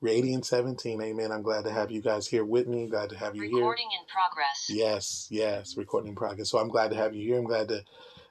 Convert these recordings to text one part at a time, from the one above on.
Radiant 17. Amen. I'm glad to have you guys here with me. Glad to have you here. Recording in progress. Yes, yes, recording in progress. So I'm glad to have you here. I'm glad to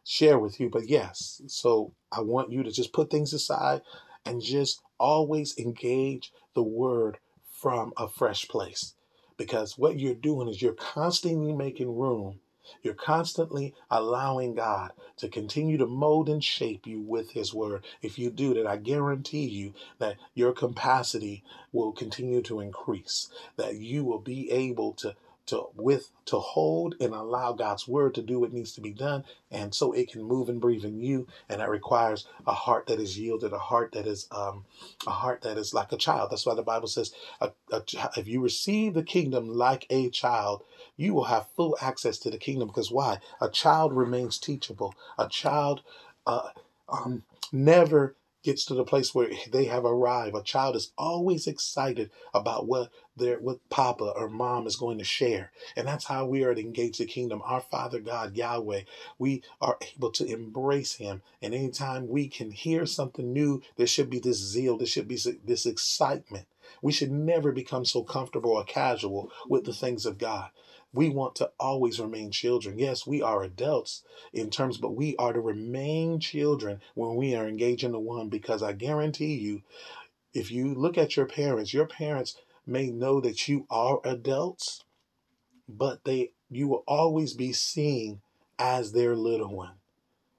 share with you. But yes, so I want you to just put things aside and just always engage the word from a fresh place. Because what you're doing is you're constantly making room. You're constantly allowing God to continue to mold and shape you with His Word. If you do that, I guarantee you that your capacity will continue to increase, that you will be able to to with to hold and allow God's word to do what needs to be done and so it can move and breathe in you and that requires a heart that is yielded a heart that is um, a heart that is like a child. That's why the Bible says a, a, if you receive the kingdom like a child you will have full access to the kingdom. Because why? A child remains teachable. A child uh, um, never gets to the place where they have arrived. A child is always excited about what their what Papa or Mom is going to share, and that's how we are to engage the kingdom. Our Father God Yahweh, we are able to embrace Him, and anytime we can hear something new, there should be this zeal, there should be this excitement. We should never become so comfortable or casual with the things of God. We want to always remain children. Yes, we are adults in terms, but we are to remain children when we are engaging the one because I guarantee you, if you look at your parents, your parents may know that you are adults, but they you will always be seen as their little one,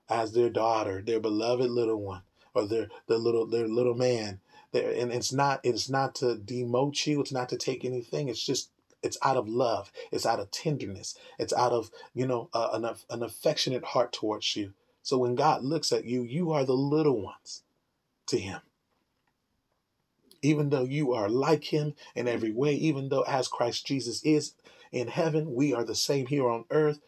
as their daughter, their beloved little one, or their their little their little man. There, and it's not it's not to demote you, it's not to take anything. It's just it's out of love. It's out of tenderness. It's out of, you know, uh, an, an affectionate heart towards you. So when God looks at you, you are the little ones to Him. Even though you are like Him in every way, even though as Christ Jesus is in heaven, we are the same here on earth.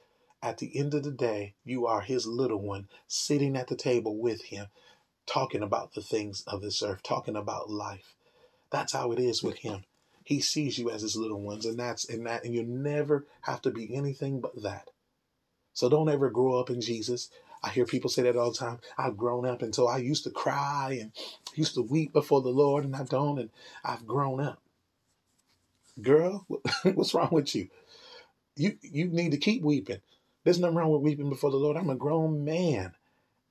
At the end of the day, you are His little one sitting at the table with Him, talking about the things of this earth, talking about life. That's how it is with Him. He sees you as his little ones, and that's and that, and you never have to be anything but that. So don't ever grow up in Jesus. I hear people say that all the time. I've grown up until I used to cry and used to weep before the Lord, and I don't, and I've grown up. Girl, what's wrong with you? You you need to keep weeping. There's nothing wrong with weeping before the Lord. I'm a grown man.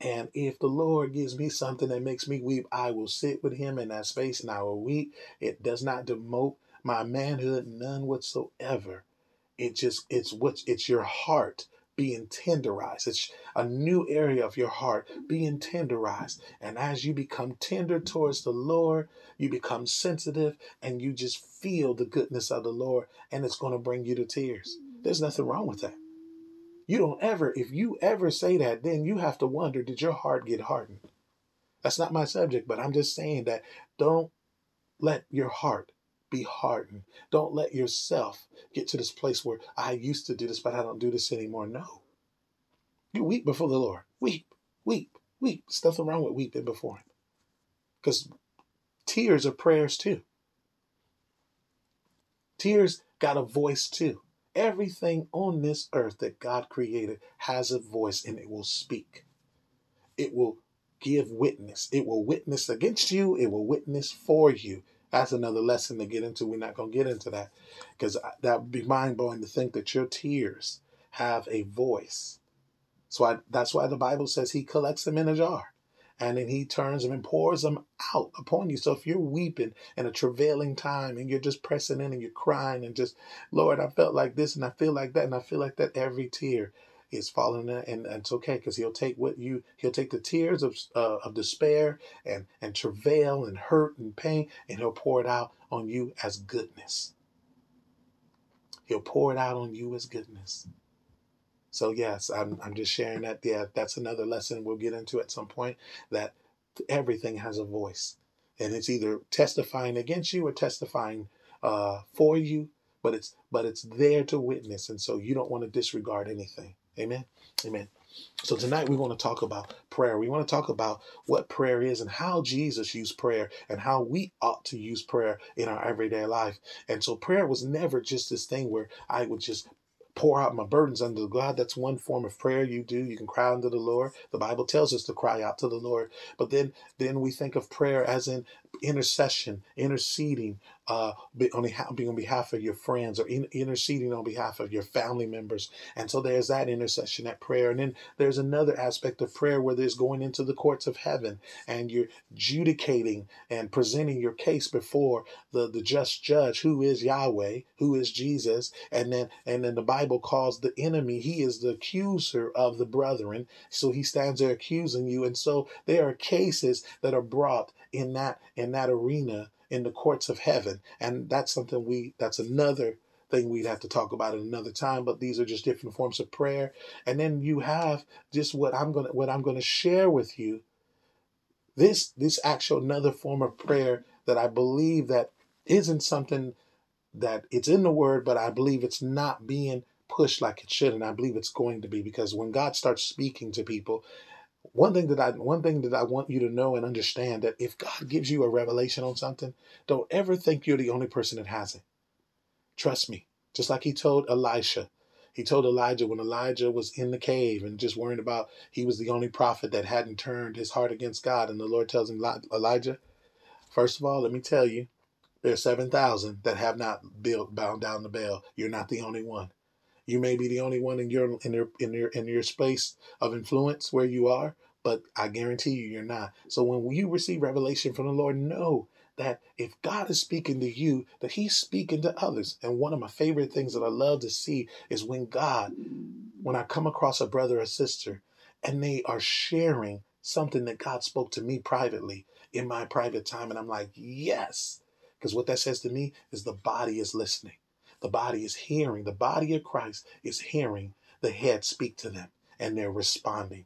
And if the Lord gives me something that makes me weep, I will sit with him in that space and I will weep. It does not demote my manhood, none whatsoever. It just, it's what, it's your heart being tenderized. It's a new area of your heart being tenderized. And as you become tender towards the Lord, you become sensitive and you just feel the goodness of the Lord, and it's going to bring you to tears. There's nothing wrong with that. You don't ever, if you ever say that, then you have to wonder did your heart get hardened? That's not my subject, but I'm just saying that don't let your heart be hardened. Don't let yourself get to this place where I used to do this, but I don't do this anymore. No. You weep before the Lord. Weep, weep, weep. There's nothing wrong with weeping before Him. Because tears are prayers too. Tears got a voice too. Everything on this earth that God created has a voice and it will speak. It will give witness. It will witness against you. It will witness for you. That's another lesson to get into. We're not going to get into that because that would be mind blowing to think that your tears have a voice. So I, that's why the Bible says He collects them in a jar and then he turns them and pours them out upon you. So if you're weeping in a travailing time and you're just pressing in and you're crying and just, Lord, I felt like this and I feel like that and I feel like that, every tear is falling in, and, and it's okay because he'll take what you he'll take the tears of uh, of despair and and travail and hurt and pain and he'll pour it out on you as goodness. He'll pour it out on you as goodness. So yes, I'm I'm just sharing that. Yeah, that's another lesson we'll get into at some point. That everything has a voice, and it's either testifying against you or testifying uh, for you. But it's but it's there to witness, and so you don't want to disregard anything. Amen. Amen. So tonight we want to talk about prayer. We want to talk about what prayer is and how Jesus used prayer and how we ought to use prayer in our everyday life. And so prayer was never just this thing where I would just pour out my burdens unto God. That's one form of prayer you do. You can cry unto the Lord. The Bible tells us to cry out to the Lord. But then then we think of prayer as in intercession, interceding uh, on, on behalf of your friends or in, interceding on behalf of your family members. And so there's that intercession, that prayer. And then there's another aspect of prayer where there's going into the courts of heaven and you're judicating and presenting your case before the, the just judge, who is Yahweh, who is Jesus. And then and then the Bible calls the enemy, he is the accuser of the brethren. So he stands there accusing you. And so there are cases that are brought in that in that arena in the courts of heaven. And that's something we that's another thing we'd have to talk about at another time but these are just different forms of prayer. And then you have just what i'm going to what i'm going to share with you. This this actual another form of prayer that i believe that isn't something that it's in the word but i believe it's not being pushed like it should and i believe it's going to be because when god starts speaking to people one thing that I one thing that I want you to know and understand that if God gives you a revelation on something, don't ever think you're the only person that has it. Trust me. Just like he told Elisha. He told Elijah when Elijah was in the cave and just worrying about he was the only prophet that hadn't turned his heart against God. And the Lord tells him, Elijah, first of all, let me tell you, there are 7,000 that have not built, bound down the Baal. You're not the only one. You may be the only one in your in your in your in your space of influence where you are, but I guarantee you you're not. So when you receive revelation from the Lord, know that if God is speaking to you, that He's speaking to others. And one of my favorite things that I love to see is when God, when I come across a brother or sister and they are sharing something that God spoke to me privately in my private time, and I'm like, yes. Because what that says to me is the body is listening. The body is hearing, the body of Christ is hearing the head speak to them and they're responding.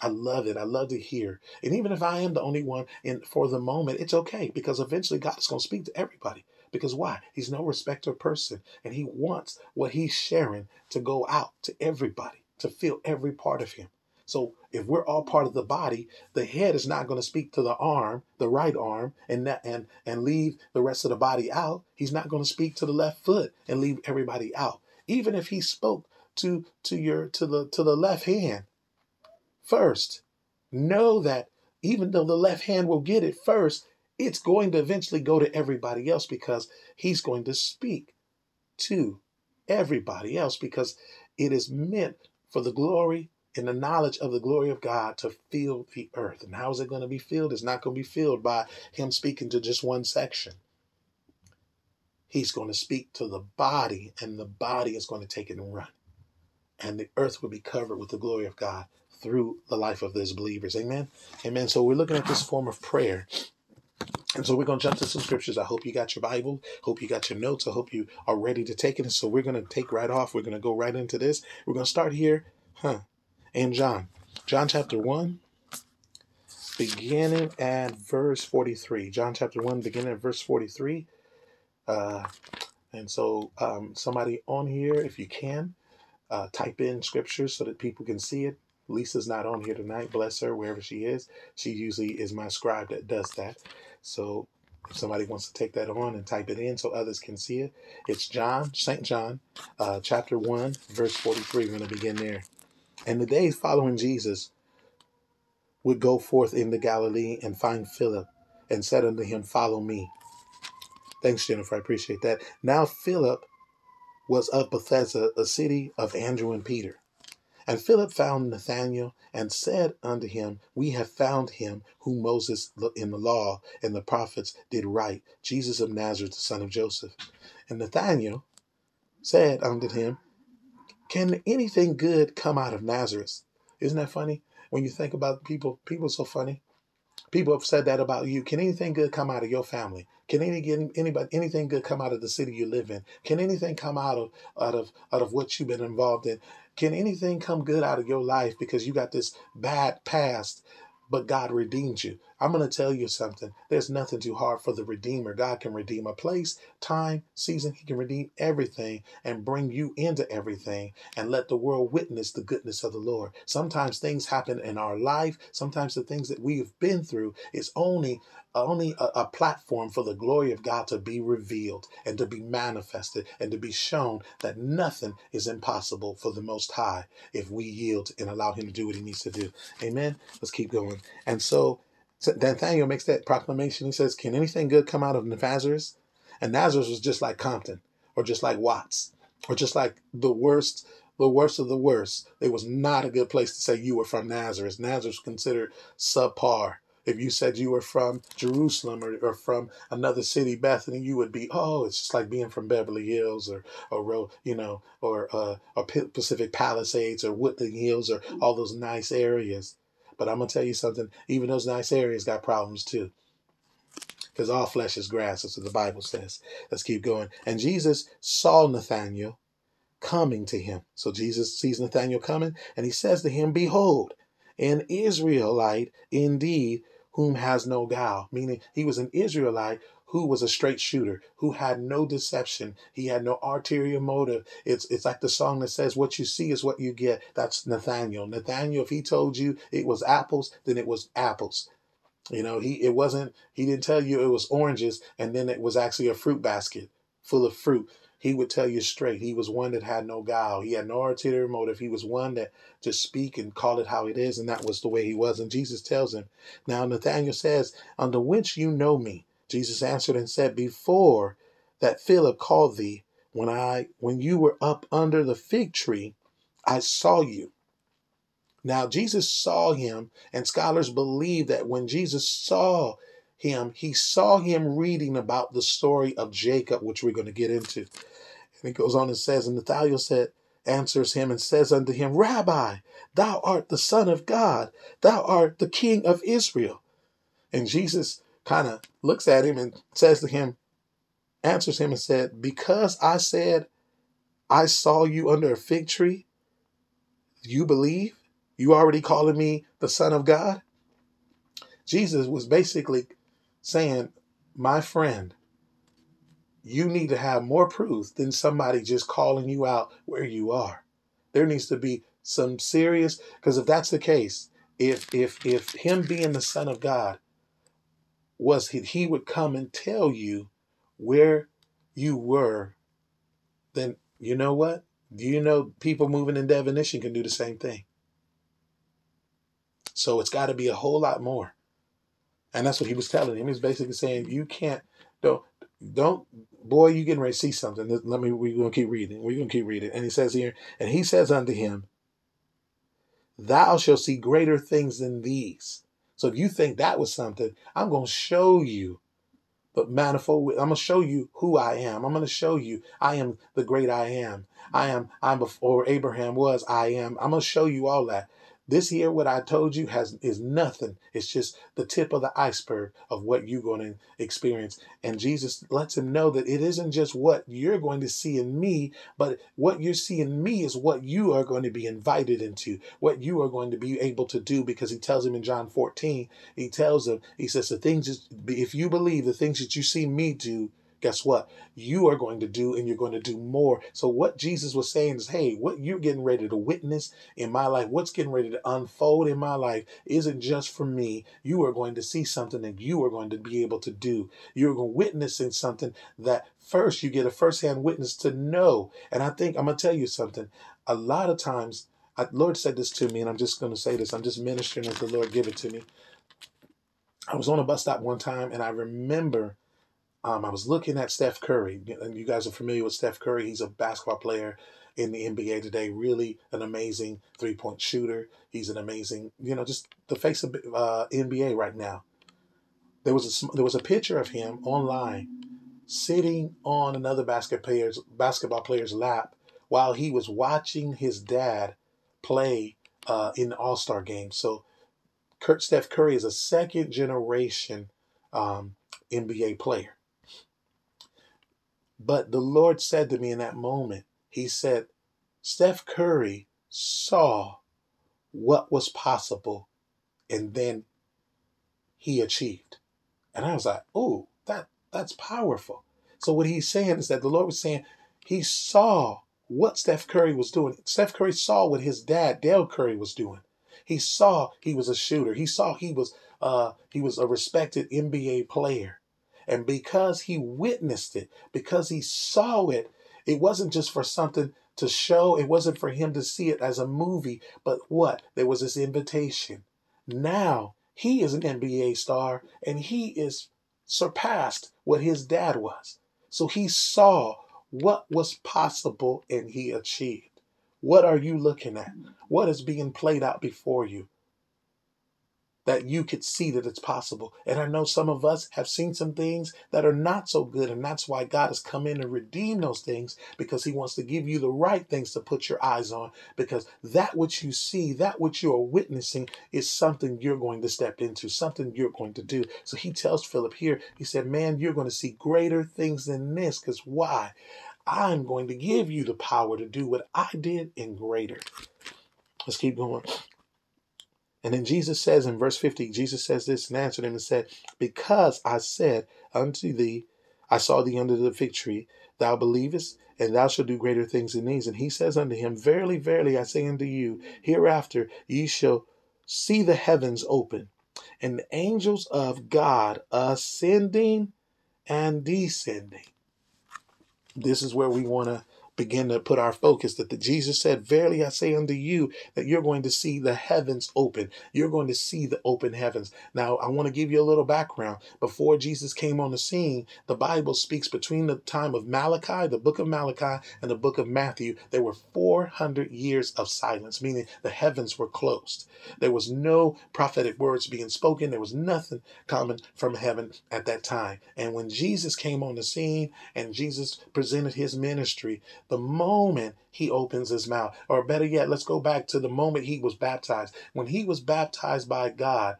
I love it. I love to hear. And even if I am the only one in for the moment, it's okay because eventually God is going to speak to everybody. Because why? He's no respecter of person. And he wants what he's sharing to go out to everybody, to feel every part of him. So if we're all part of the body, the head is not going to speak to the arm, the right arm, and and and leave the rest of the body out. He's not going to speak to the left foot and leave everybody out. Even if he spoke to to your to the to the left hand first, know that even though the left hand will get it first, it's going to eventually go to everybody else because he's going to speak to everybody else because it is meant for the glory in the knowledge of the glory of God to fill the earth. And how is it going to be filled? It's not going to be filled by him speaking to just one section. He's going to speak to the body, and the body is going to take it and run. And the earth will be covered with the glory of God through the life of those believers. Amen. Amen. So we're looking at this form of prayer. And so we're going to jump to some scriptures. I hope you got your Bible. Hope you got your notes. I hope you are ready to take it. And so we're going to take right off. We're going to go right into this. We're going to start here. Huh in John. John chapter 1, beginning at verse 43. John chapter 1, beginning at verse 43. Uh, and so, um, somebody on here, if you can, uh, type in scriptures so that people can see it. Lisa's not on here tonight. Bless her wherever she is. She usually is my scribe that does that. So if somebody wants to take that on and type it in so others can see it, it's John, St. John, uh, chapter 1, verse 43. We're going to begin there. And the days following Jesus would go forth into Galilee and find Philip and said unto him, Follow me. Thanks, Jennifer. I appreciate that. Now, Philip was of Bethsaida, a city of Andrew and Peter. And Philip found Nathanael and said unto him, We have found him whom Moses in the law and the prophets did write, Jesus of Nazareth, the son of Joseph. And Nathanael said unto him, can anything good come out of Nazareth? Isn't that funny? When you think about people, people are so funny. People have said that about you. Can anything good come out of your family? Can any anybody anything good come out of the city you live in? Can anything come out of out of out of what you've been involved in? Can anything come good out of your life because you got this bad past, but God redeemed you? I'm going to tell you something. There's nothing too hard for the Redeemer. God can redeem a place, time, season. He can redeem everything and bring you into everything and let the world witness the goodness of the Lord. Sometimes things happen in our life. Sometimes the things that we have been through is only only a, a, platform for the glory of God to be revealed and to be manifested and to be shown that nothing is impossible for the Most High if we yield and allow Him to do what He needs to do. Amen. Let's keep going. And so So Nathaniel makes that proclamation. He says, Can anything good come out of Nazareth? And Nazareth was just like Compton, or just like Watts, or just like the worst, the worst of the worst. It was not a good place to say you were from Nazareth. Nazareth was considered subpar. If you said you were from Jerusalem or, or from another city, Bethany, you would be, oh, it's just like being from Beverly Hills or, or you know, or, uh, or Pacific Palisades or Woodland Hills or all those nice areas. But I'm to tell you something, even those nice areas got problems too. Because all flesh is grass, that's what the Bible says. Let's keep going. And Jesus saw Nathanael coming to him. So Jesus sees Nathanael coming and he says to him, Behold, an Israelite indeed whom has no guile, meaning he was an Israelite who was a straight shooter, who had no deception. He had no ulterior motive. It's it's like the song that says, "What you see is what you get." That's Nathaniel. Nathaniel, if he told you it was apples, then it was apples. You know, he it wasn't. He didn't tell you it was oranges, and then it was actually a fruit basket full of fruit he would tell you straight. He was one that had no guile. He had no ulterior motive. He was one that just speak and call it how it is, and that was the way he was. And Jesus tells him. Now Nathaniel says, Under which you know me. Jesus answered and said, Before that Philip called thee, when I when you were up under the fig tree, I saw you. Now Jesus saw him, and scholars believe that when Jesus saw him, he saw him reading about the story of Jacob, which we're going to get into. And it goes on and says, And Nathanael said, answers him and says unto him, Rabbi, thou art the Son of God, thou art the King of Israel. And Jesus kind of looks at him and says to him, answers him and said, Because I said, I saw you under a fig tree, you believe? You already calling me the Son of God? Jesus was basically saying, My friend, you need to have more proof than somebody just calling you out where you are. There needs to be some serious because if that's the case, if if if him being the son of God was he, he would come and tell you where you were, then you know what? Do you know people moving in divination can do the same thing? So it's got to be a whole lot more. And that's what he was telling him. He's basically saying, you can't, don't, don't, boy, you getting ready to see something. Let me, we're going to keep reading. We're going to keep reading. And he says here, and he says unto him, thou shalt see greater things than these. So if you think that was something, I'm going to show you but manifold. I'm going to show you who I am. I'm going to show you I am the great I am. I am, I'm before Abraham was, I am. I'm going to show you all that. This here, what I told you, has is nothing. It's just the tip of the iceberg of what you're going to experience. And Jesus lets him know that it isn't just what you're going to see in me, but what you're seeing in me is what you are going to be invited into, what you are going to be able to do. Because he tells him in John 14, he tells him, he says, the things, if you believe the things that you see me do, guess what? You are going to do and you're going to do more. So, what Jesus was saying is, hey, what you're getting ready to witness in my life, what's getting ready to unfold in my life, isn't just for me. You are going to see something that you are going to be able to do. You're going to witness in something that first you get a firsthand witness to know. And I think I'm going to tell you something. A lot of times, I, Lord said this to me, and I'm just going to say this. I'm just ministering as the Lord give it to me. I was on a bus stop one time, and I remember um, I was looking at Steph Curry, and you guys are familiar with Steph Curry. He's a basketball player in the NBA today. Really an amazing three point shooter. He's an amazing, you know, just the face of uh, NBA right now. There was a there was a picture of him online sitting on another basketball player's basketball player's lap while he was watching his dad play uh, in the All Star game. So, Kurt Steph Curry is a second generation um, NBA player. But the Lord said to me in that moment, He said, Steph Curry saw what was possible and then he achieved. And I was like, oh, that that's powerful. So what he's saying is that the Lord was saying he saw what Steph Curry was doing. Steph Curry saw what his dad, Dell Curry, was doing. He saw he was a shooter. He saw he was uh, he was a respected NBA player. And because he witnessed it, because he saw it, it wasn't just for something to show, it wasn't for him to see it as a movie, but what? There was this invitation. Now He is an NBA star and he is surpassed what his dad was. So he saw what was possible and he achieved. What are you looking at? What is being played out before you? That you could see that it's possible. And I know some of us have seen some things that are not so good, and that's why God has come in and redeemed those things because He wants to give you the right things to put your eyes on. Because that which you see, that which you are witnessing, is something you're going to step into, something you're going to do. So He tells Philip here, He said, Man, you're going to see greater things than this. Because why? I'm going to give you the power to do what I did and greater. Let's keep going. And then Jesus says in verse 50, Jesus says this and answered him and said, Because I said unto thee, I saw thee under the fig tree, thou believest, and thou shalt do greater things than these. And he says unto him, Verily, verily, I say unto you, hereafter ye shall see the heavens open, and the angels of God ascending and descending. This is where we want to begin to put our focus that the Jesus said, Verily I say unto you that you're going to see the heavens open. You're going to see the open heavens. Now, I want to give you a little background. Before Jesus came on the scene, the Bible speaks between the time of Malachi, the book of Malachi, and the book of Matthew, there were 400 years of silence, meaning the heavens were closed. There was no prophetic words being spoken. There was nothing coming from heaven at that time. And when Jesus came on the scene and Jesus presented his ministry, the moment he opens his mouth. Or better yet, let's go back to the moment he was baptized. When he was baptized by God,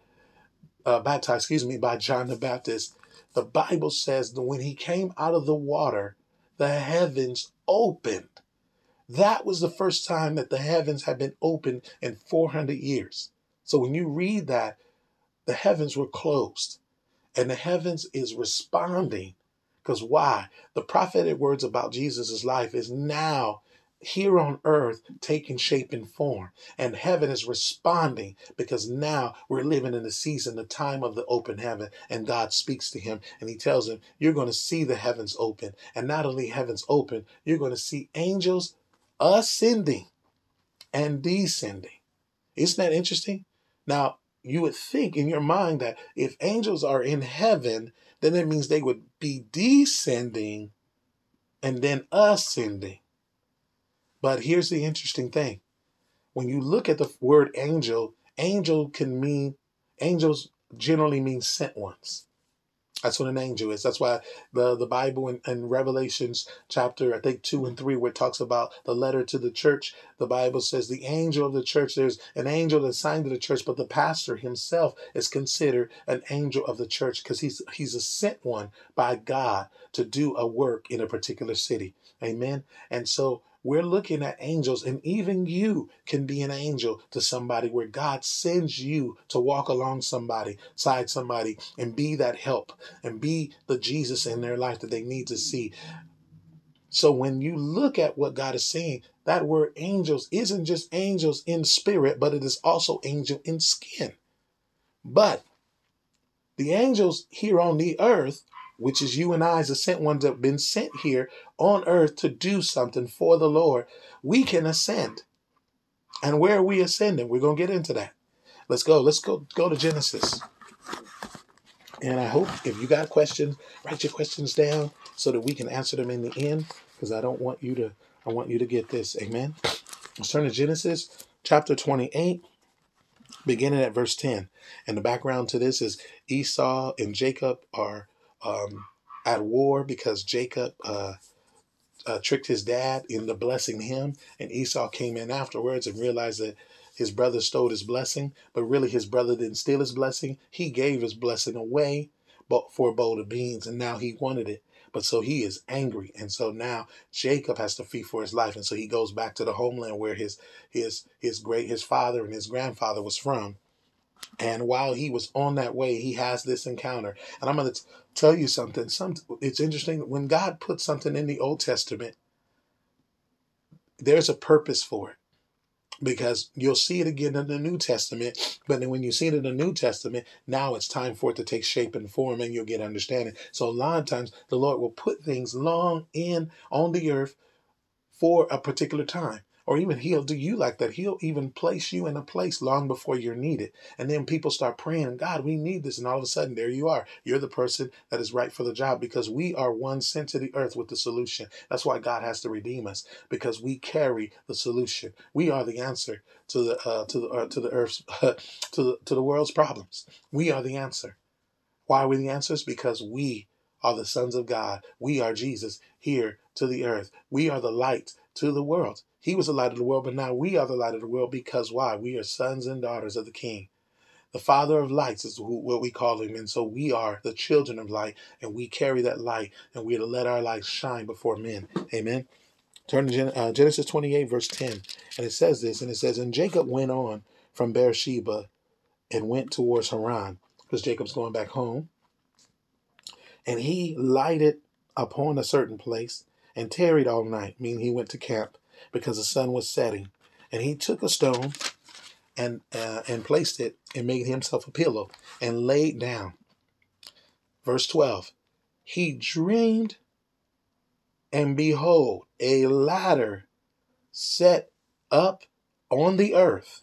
uh, baptized, excuse me, by John the Baptist, the Bible says that when he came out of the water, the heavens opened. That was the first time that the heavens had been opened in 400 years. So when you read that, the heavens were closed and the heavens is responding because why? The prophetic words about Jesus' life is now here on earth taking shape and form. And heaven is responding because now we're living in the season, the time of the open heaven. And God speaks to him and he tells him, You're going to see the heavens open. And not only heavens open, you're going to see angels ascending and descending. Isn't that interesting? Now, you would think in your mind that if angels are in heaven, then it means they would be descending and then ascending. But here's the interesting thing. When you look at the word angel, angel can mean, angels generally mean sent ones. That's what an angel is. That's why the, the Bible in, in, Revelations chapter, I think two and three, where it talks about the letter to the church, the Bible says the angel of the church, there's an angel assigned to the church, but the pastor himself is considered an angel of the church because he's he's a sent one by God to do a work in a particular city. Amen. And so we're looking at angels, and even you can be an angel to somebody where God sends you to walk along somebody, side somebody, and be that help and be the Jesus in their life that they need to see. So when you look at what God is saying, that word angels isn't just angels in spirit, but it is also angel in skin. But the angels here on the earth which is you and I as the sent ones that have been sent here on earth to do something for the Lord, we can ascend. And where are we ascending? We're going to get into that. Let's go. Let's go go to Genesis. And I hope if you got questions, write your questions down so that we can answer them in the end because I don't want you to I want you to get this. Amen. Let's turn to Genesis chapter 28 beginning at verse 10. And the background to this is Esau and Jacob are um, at war because Jacob uh, uh, tricked his dad into blessing him, and Esau came in afterwards and realized that his brother stole his blessing, but really his brother didn't steal his blessing. He gave his blessing away but for a bowl of beans, and now he wanted it. But so he is angry, and so now Jacob has to flee for his life, and so he goes back to the homeland where his his his great his father and his grandfather was from, and while he was on that way, he has this encounter. And I'm going to tell you something. Some it's interesting when God puts something in the Old Testament, there's a purpose for it. Because you'll see it again in the New Testament, but then when you see it in the New Testament, now it's time for it to take shape and form and you'll get understanding. So a lot of times the Lord will put things long in on the earth for a particular time. Or even he'll do you like that. He'll even place you in a place long before you're needed. And then people start praying, God, we need this. And all of a sudden, there you are. You're the person that is right for the job because we are one sent to the earth with the solution. That's why God has to redeem us because we carry the solution. We are the answer to the uh, to the uh, to the earth's to the to the world's problems. We are the answer. Why are we the answers? Because we are the sons of God. We are Jesus here to the earth. We are the light to the world. He was the light of the world, but now we are the light of the world because why? We are sons and daughters of the King. The Father of lights is what we call him. And so we are the children of light, and we carry that light, and we are to let our light shine before men. Amen. Turn to uh, Genesis 28, verse 10. And it says this, and it says, And Jacob went on from Beersheba and went towards Haran, because Jacob's going back home. And he lighted upon a certain place and tarried all night, meaning he went to camp because the sun was setting. And he took a stone and uh, and placed it and made himself a pillow and laid down. Verse 12. He dreamed, and behold, a ladder set up on the earth.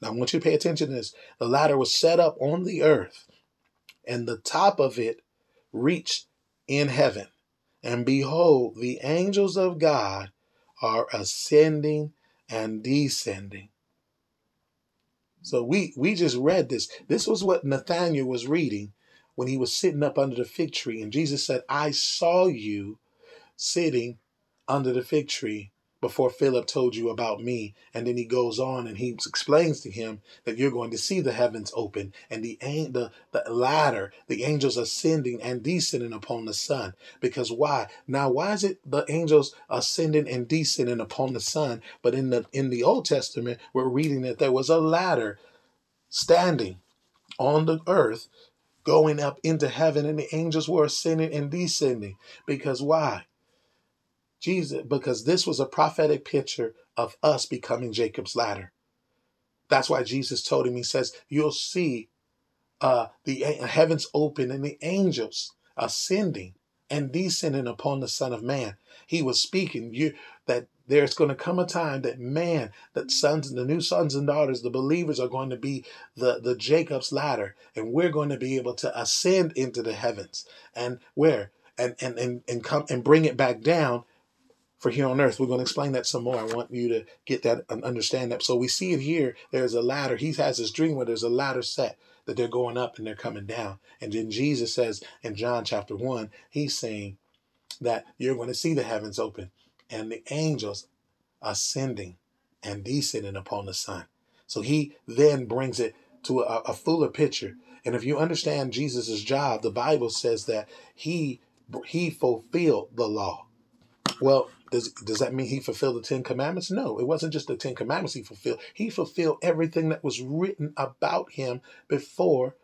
Now I want you to pay attention to this. The ladder was set up on the earth, and the top of it reached in heaven. And behold, the angels of God are ascending and descending. So we we just read this. This was what Nathaniel was reading when he was sitting up under the fig tree and Jesus said, "I saw you sitting under the fig tree before Philip told you about me. And then he goes on and he explains to him that you're going to see the heavens open and the, the, the ladder, the angels ascending and descending upon the Son. Because why? Now, why is it the angels ascending and descending upon the Son? But in the in the Old Testament, we're reading that there was a ladder standing on the earth going up into heaven and the angels were ascending and descending. Because why? Jesus, because this was a prophetic picture of us becoming Jacob's ladder. That's why Jesus told him, He says, You'll see uh, the heavens open and the angels ascending and descending upon the Son of Man. He was speaking you that there's going to come a time that man, that sons, the new sons and daughters, the believers are going to be the, the Jacob's ladder, and we're going to be able to ascend into the heavens. And where? And and and, and come and bring it back down for here on earth. We're going to explain that some more. I want you to get that and understand that. So we see it here. There's a ladder. He has this dream where there's a ladder set that they're going up and they're coming down. And then Jesus says in John chapter 1, he's saying that you're going to see the heavens open and the angels ascending and descending upon the Son. So he then brings it to a, a fuller picture. And if you understand Jesus' job, the Bible says that he he fulfilled the law. Well, does, does that mean he fulfilled the Ten Commandments? No, it wasn't just the Ten Commandments he fulfilled. He fulfilled everything that was written about him before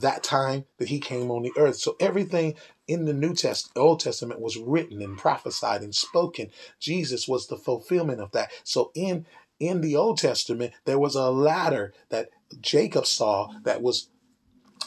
that time that he came on the earth. So everything in the New Testament, Old Testament was written and prophesied and spoken. Jesus was the fulfillment of that. So in in the Old Testament, there was a ladder that Jacob saw that was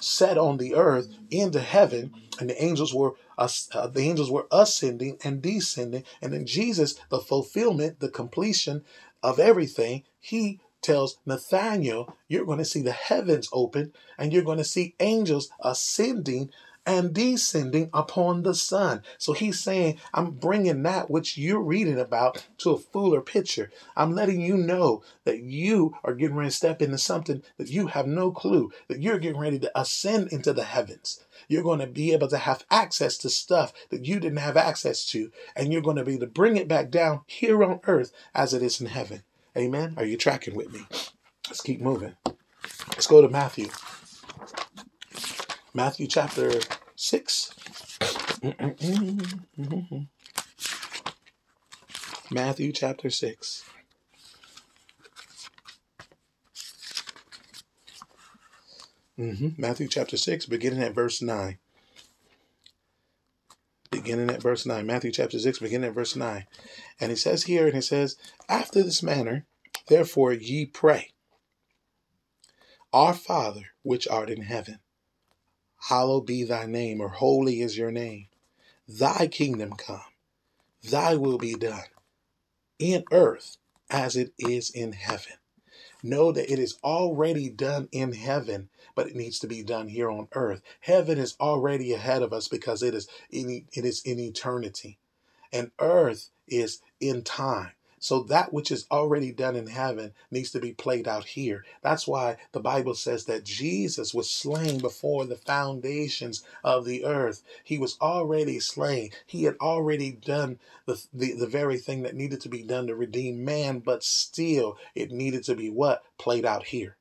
set on the earth into heaven, and the angels were uh, the angels were ascending and descending, and then Jesus, the fulfillment, the completion of everything, he tells Nathaniel, you're going to see the heavens open, and you're going to see angels ascending and descending upon the Son. So he's saying, I'm bringing that which you're reading about to a fuller picture. I'm letting you know that you are getting ready to step into something that you have no clue, that you're getting ready to ascend into the heavens. You're going to be able to have access to stuff that you didn't have access to, and you're going to be able to bring it back down here on earth as it is in heaven. Amen. Are you tracking with me? Let's keep moving. Let's go to Matthew. Matthew chapter 6. Matthew chapter 6. Mm-hmm. Matthew chapter 6, beginning at verse 9. Beginning at verse 9. Matthew chapter 6, beginning at verse 9. And he says here, and he says, After this manner, therefore ye pray, Our Father which art in heaven hallowed be thy name, or holy is your name. Thy kingdom come, thy will be done, in earth as it is in heaven. Know that it is already done in heaven, but it needs to be done here on earth. Heaven is already ahead of us because it is in, it is in eternity, and earth is in time. So that which is already done in heaven needs to be played out here. That's why the Bible says that Jesus was slain before the foundations of the earth. He was already slain. He had already done the, the, the very thing that needed to be done to redeem man, but still it needed to be what? Played out here.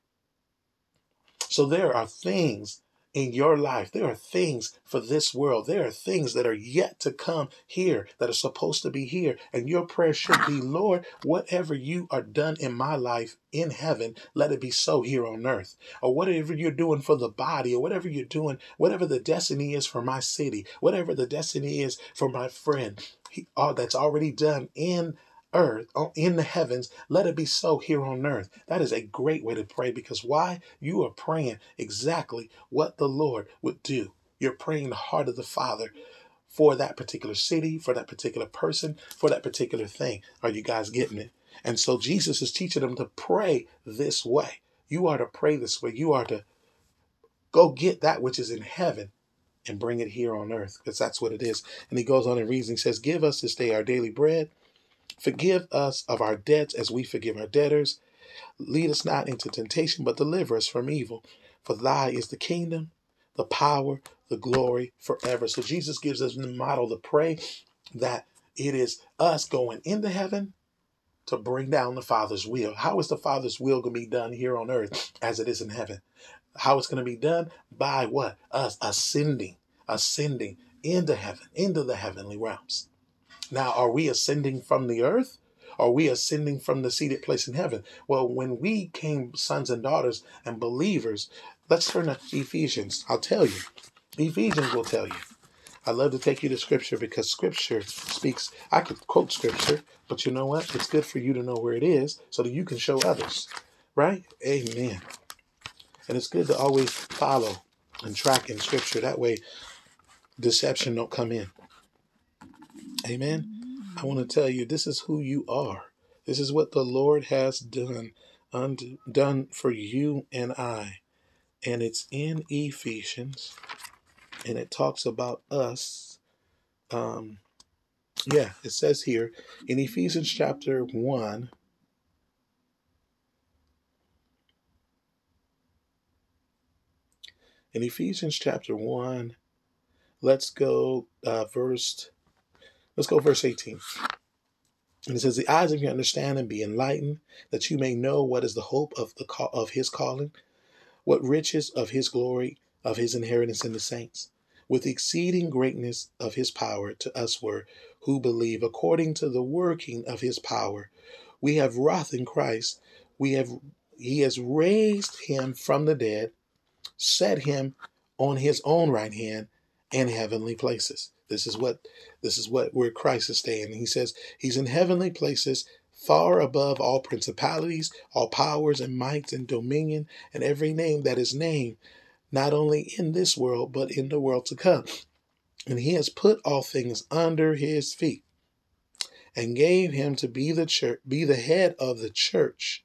So there are things in your life. There are things for this world. There are things that are yet to come here that are supposed to be here. And your prayer should be, Lord, whatever you are done in my life in heaven, let it be so here on earth. Or whatever you're doing for the body, or whatever you're doing, whatever the destiny is for my city, whatever the destiny is for my friend, he, all that's already done in earth, in the heavens, let it be so here on earth. That is a great way to pray because why? You are praying exactly what the Lord would do. You're praying the heart of the Father for that particular city, for that particular person, for that particular thing. Are you guys getting it? And so Jesus is teaching them to pray this way. You are to pray this way. You are to go get that which is in heaven and bring it here on earth because that's what it is. And he goes on and reads and says, Give us this day our daily bread Forgive us of our debts as we forgive our debtors. Lead us not into temptation, but deliver us from evil. For thy is the kingdom, the power, the glory forever. So Jesus gives us the model to pray that it is us going into heaven to bring down the Father's will. How is the Father's will going to be done here on earth as it is in heaven? How it's going to be done? By what? Us ascending, ascending into heaven, into the heavenly realms. Now, are we ascending from the earth? Are we ascending from the seated place in heaven? Well, when we came sons and daughters and believers, let's turn to Ephesians. I'll tell you. Ephesians will tell you. I love to take you to scripture because scripture speaks. I could quote scripture, but you know what? It's good for you to know where it is so that you can show others. Right? Amen. And it's good to always follow and track in scripture. That way deception don't come in. Amen. I want to tell you this is who you are. This is what the Lord has done und- done for you and I. And it's in Ephesians and it talks about us um yeah, it says here in Ephesians chapter 1 in Ephesians chapter 1 let's go uh, verse Let's go verse 18. And it says, "The eyes of your understanding be enlightened, that you may know what is the hope of the call, of His calling, what riches of His glory, of His inheritance in the saints, with the exceeding greatness of His power to us were who believe, according to the working of His power, we have wrath in Christ. We have He has raised Him from the dead, set Him on His own right hand in heavenly places." This is what this is what where Christ is staying. He says he's in heavenly places, far above all principalities, all powers and mights and dominion, and every name that is named, not only in this world, but in the world to come. And he has put all things under his feet, and gave him to be the church, be the head of the church,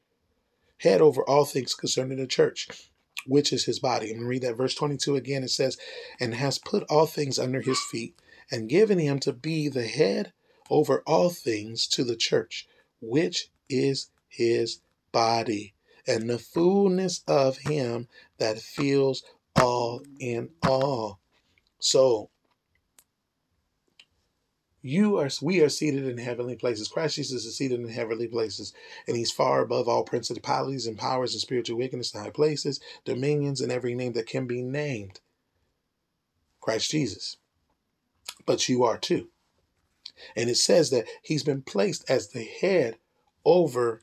head over all things concerning the church which is his body. I'm going to read that verse 22 again. It says, And has put all things under his feet, and given him to be the head over all things to the church, which is his body, and the fullness of him that fills all in all. So, you are we are seated in heavenly places. Christ Jesus is seated in heavenly places, and he's far above all principalities and powers and spiritual wickedness in high places, dominions, and every name that can be named. Christ Jesus but you are too. And it says that he's been placed as the head over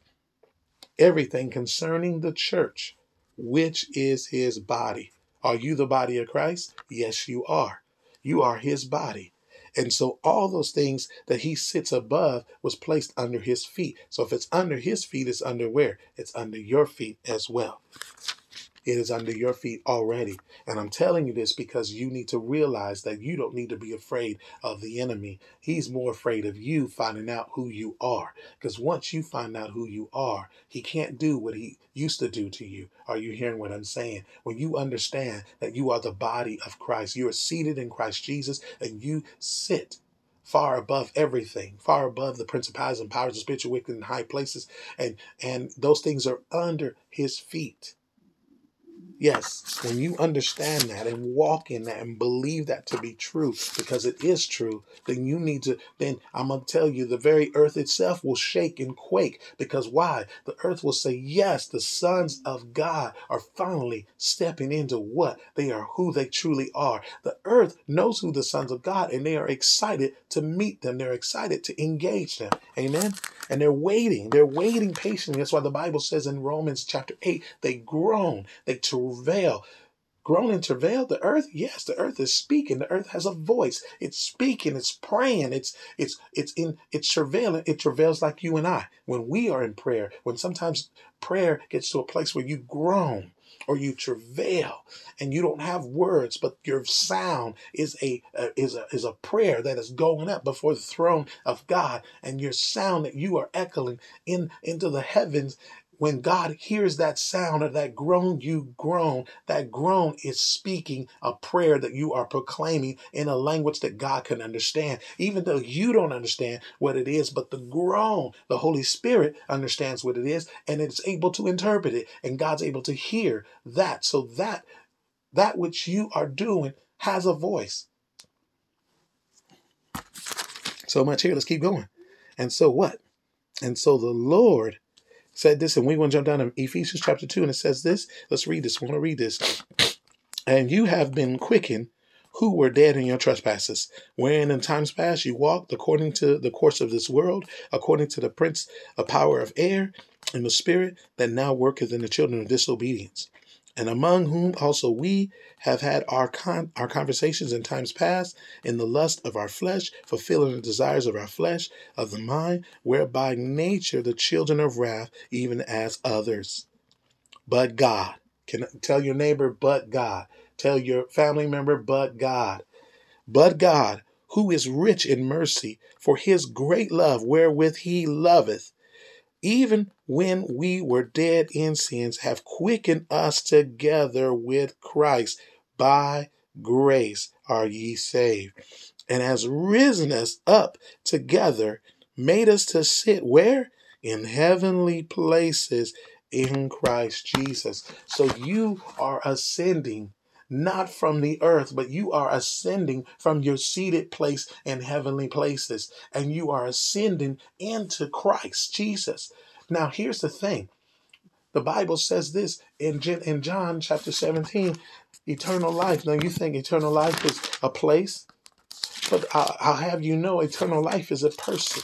everything concerning the church, which is his body. Are you the body of Christ? Yes, you are. You are his body. And so all those things that he sits above was placed under his feet. So if it's under his feet, it's under where? It's under your feet as well. It is under your feet already. And I'm telling you this because you need to realize that you don't need to be afraid of the enemy. He's more afraid of you finding out who you are. Because once you find out who you are, he can't do what he used to do to you. Are you hearing what I'm saying? When you understand that you are the body of Christ, you are seated in Christ Jesus, and you sit far above everything, far above the principalities and powers of spiritual wickedness in high places, and and those things are under his feet. Yes, when you understand that and walk in that and believe that to be true, because it is true, then you need to, then I'm going to tell you, the very earth itself will shake and quake. Because why? The earth will say, yes, the sons of God are finally stepping into what? They are who they truly are. The earth knows who the sons of God and they are excited to meet them. They're excited to engage them. Amen. And they're waiting. They're waiting patiently. That's why the Bible says in Romans chapter 8, they groan, they travail. Groan and travail the earth. Yes, the earth is speaking. The earth has a voice. It's speaking. It's praying. It's it's it's in it's travailing. It travails like you and I when we are in prayer. When sometimes prayer gets to a place where you groan or you travail and you don't have words, but your sound is a is a is a prayer that is going up before the throne of God, and your sound that you are echoing in into the heavens when God hears that sound of that groan you groan, that groan is speaking a prayer that you are proclaiming in a language that God can understand, even though you don't understand what it is. But the groan, the Holy Spirit understands what it is and it's able to interpret it, and God's able to hear that. So that that which you are doing has a voice. So much here. Let's keep going. And so what? And so the Lord said this, and we want to jump down to Ephesians chapter 2, and it says this. Let's read this. I want to read this. And you have been quickened who were dead in your trespasses, wherein in times past you walked according to the course of this world, according to the prince of power of air, and the spirit that now worketh in the children of disobedience and among whom also we have had our con- our conversations in times past in the lust of our flesh, fulfilling the desires of our flesh, of the mind, whereby nature the children of wrath, even as others. But God, can tell your neighbor, but God. Tell your family member, but God. But God, who is rich in mercy, for his great love wherewith he loveth even when we were dead in sins, have quickened us together with Christ. By grace are ye saved, and has risen us up together, made us to sit where? In heavenly places in Christ Jesus. So you are ascending not from the earth, but you are ascending from your seated place in heavenly places, and you are ascending into Christ Jesus. Now, here's the thing the Bible says this in, in John chapter 17 eternal life. Now, you think eternal life is a place, but I'll, I'll have you know eternal life is a person.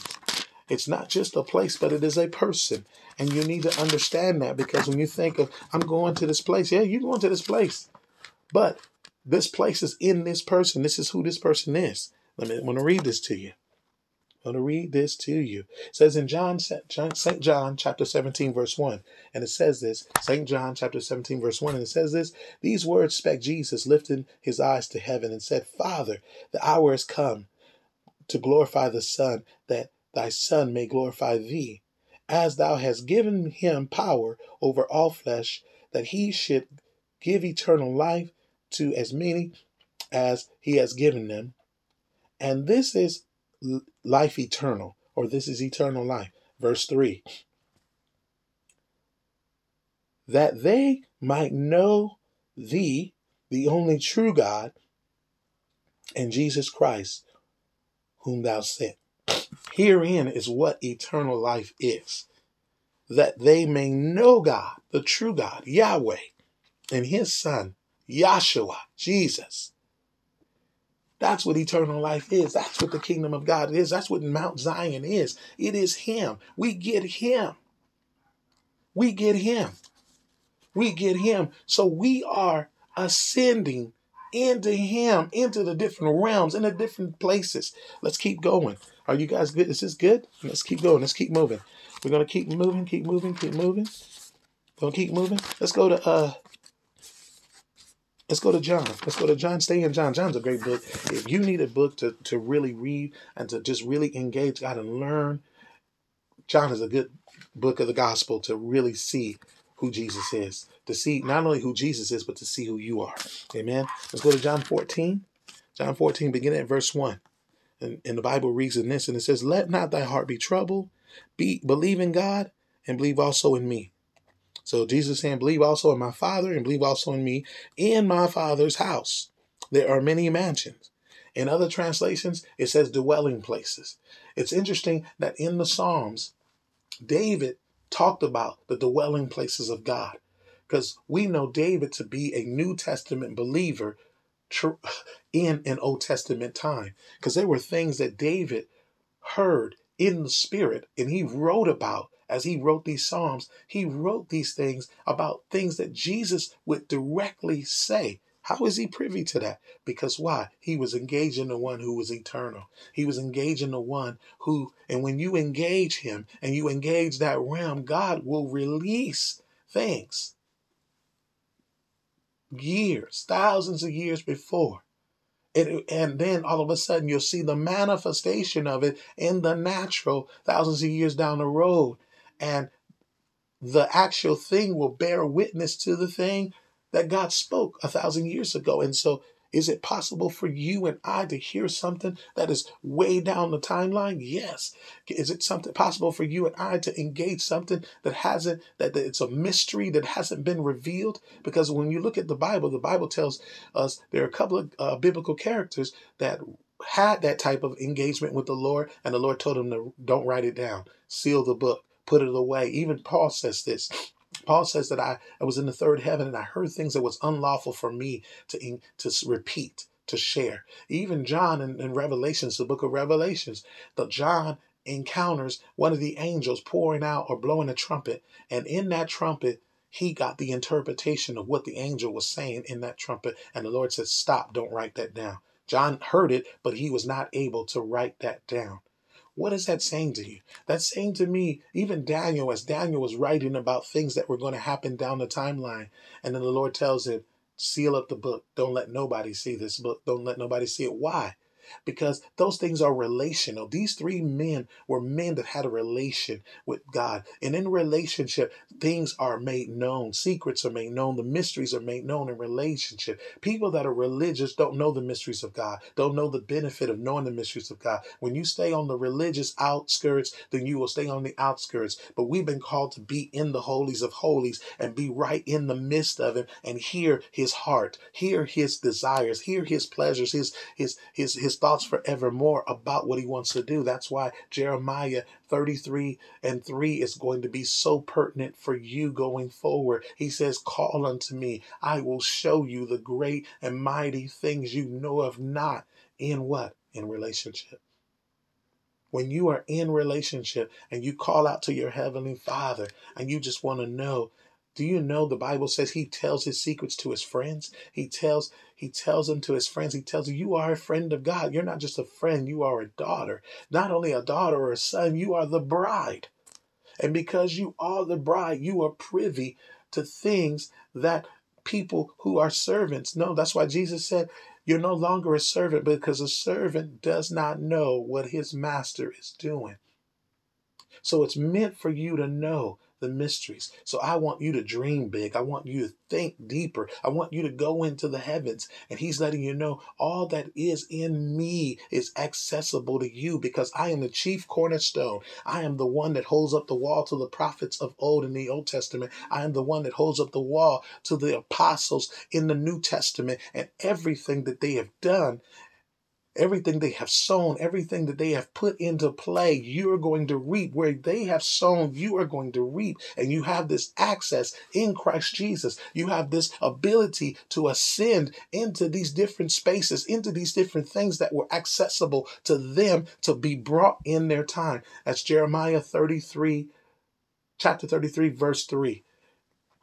It's not just a place, but it is a person. And you need to understand that because when you think of, I'm going to this place, yeah, you're going to this place. But this place is in this person. This is who this person is. Let me I want to read this to you. I'm going to read this to you. It says in John, St. John chapter 17, verse 1. And it says this, St. John chapter 17, verse 1. And it says this, These words spake Jesus, lifting his eyes to heaven and said, Father, the hour is come to glorify the Son, that thy Son may glorify thee, as thou hast given him power over all flesh, that he should give eternal life to as many as he has given them. And this is life eternal, or this is eternal life. Verse 3 that they might know thee, the only true God, and Jesus Christ, whom thou sent. Herein is what eternal life is that they may know God, the true God, Yahweh, and his Son, Yahshua, Jesus. That's what eternal life is. That's what the kingdom of God is. That's what Mount Zion is. It is Him. We get Him. We get Him. We get Him. So we are ascending into Him, into the different realms, in the different places. Let's keep going. Are you guys good? Is this good? Let's keep going. Let's keep moving. We're gonna keep moving, keep moving, keep moving. Gonna keep moving. Let's go to uh Let's go to John. Let's go to John. Stay in John. John's a great book. If you need a book to, to really read and to just really engage God and learn, John is a good book of the gospel to really see who Jesus is. To see not only who Jesus is, but to see who you are. Amen. Let's go to John 14. John 14, beginning at verse 1. And, and the Bible reads in this, and it says, Let not thy heart be troubled. Be believe in God and believe also in me. So Jesus saying, Believe also in my Father and believe also in me. In my Father's house there are many mansions. In other translations, it says dwelling places. It's interesting that in the Psalms, David talked about the dwelling places of God because we know David to be a New Testament believer in an Old Testament time because there were things that David heard in the spirit and he wrote about as he wrote these psalms he wrote these things about things that jesus would directly say. How is he privy to that? Because why? He was engaged in the one who was eternal. He was engaged in the one who and when you engage him and you engage that realm god will release things. Years thousands of years before. It, and then all of a sudden you'll see the manifestation of it in the natural thousands of years down the road. And the actual thing will bear witness to the thing that God spoke a thousand years ago. And so is it possible for you and I to hear something that is way down the timeline? Yes. Is it something possible for you and I to engage something that hasn't, that it's a mystery that hasn't been revealed? Because when you look at the Bible, the Bible tells us there are a couple of uh, biblical characters that had that type of engagement with the Lord, and the Lord told them to don't write it down, seal the book, put it away. Even Paul says this Paul says that I, I was in the third heaven and I heard things that was unlawful for me to, to repeat, to share. Even John in, in Revelations, the book of Revelations, that John encounters one of the angels pouring out or blowing a trumpet. And in that trumpet, he got the interpretation of what the angel was saying in that trumpet. And the Lord said, Stop, don't write that down. John heard it, but he was not able to write that down. What is that saying to you? That's saying to me, even Daniel, as Daniel was writing about things that were going to happen down the timeline, and then the Lord tells him, seal up the book. Don't let nobody see this book. Don't let nobody see it. Why? Because those things are relational. These three men were men that had a relation with God. And in relationship, things are made known, secrets are made known, the mysteries are made known in relationship. People that are religious don't know the mysteries of God, don't know the benefit of knowing the mysteries of God. When you stay on the religious outskirts, then you will stay on the outskirts. But we've been called to be in the holies of holies and be right in the midst of Him and hear his heart, hear his desires, hear his pleasures, his his his his thoughts forevermore about what he wants to do. That's why Jeremiah 33 and 3 is going to be so pertinent for you going forward. He says, Call unto me, I will show you the great and mighty things you know of not. In what? In relationship. When you are in relationship and you call out to your heavenly Father and you just want to know do you know the Bible says he tells his secrets to his friends? He tells he tells them to his friends. He tells you you are a friend of God. You're not just a friend, you are a daughter. Not only a daughter or a son, you are the bride. And because you are the bride, you are privy to things that people who are servants know. That's why Jesus said, You're no longer a servant because a servant does not know what his master is doing. So it's meant for you to know the mysteries. So I want you to dream big. I want you to think deeper. I want you to go into the heavens. And He's letting you know all that is in me is accessible to you because I am the chief cornerstone. I am the one that holds up the wall to the prophets of old in the Old Testament. I am the one that holds up the wall to the apostles in the New Testament. And everything that they have done Everything they have sown, everything that they have put into play, you are going to reap. Where they have sown, you are going to reap. And you have this access in Christ Jesus. You have this ability to ascend into these different spaces, into these different things that were accessible to them to be brought in their time. That's Jeremiah 33, chapter 33, verse 3.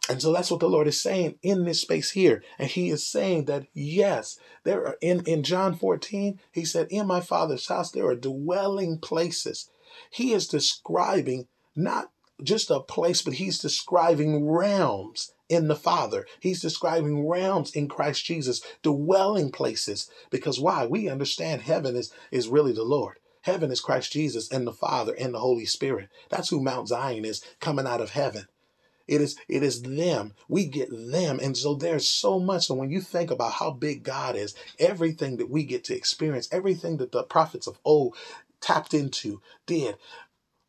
And so that's what the Lord is saying in this space here. And he is saying that yes, there are in, in John 14, he said, In my father's house there are dwelling places. He is describing not just a place, but he's describing realms in the Father. He's describing realms in Christ Jesus, dwelling places. Because why? We understand heaven is, is really the Lord. Heaven is Christ Jesus and the Father and the Holy Spirit. That's who Mount Zion is coming out of heaven. It is it is them. We get them. And so there's so much. And when you think about how big God is, everything that we get to experience, everything that the prophets of old tapped into, did,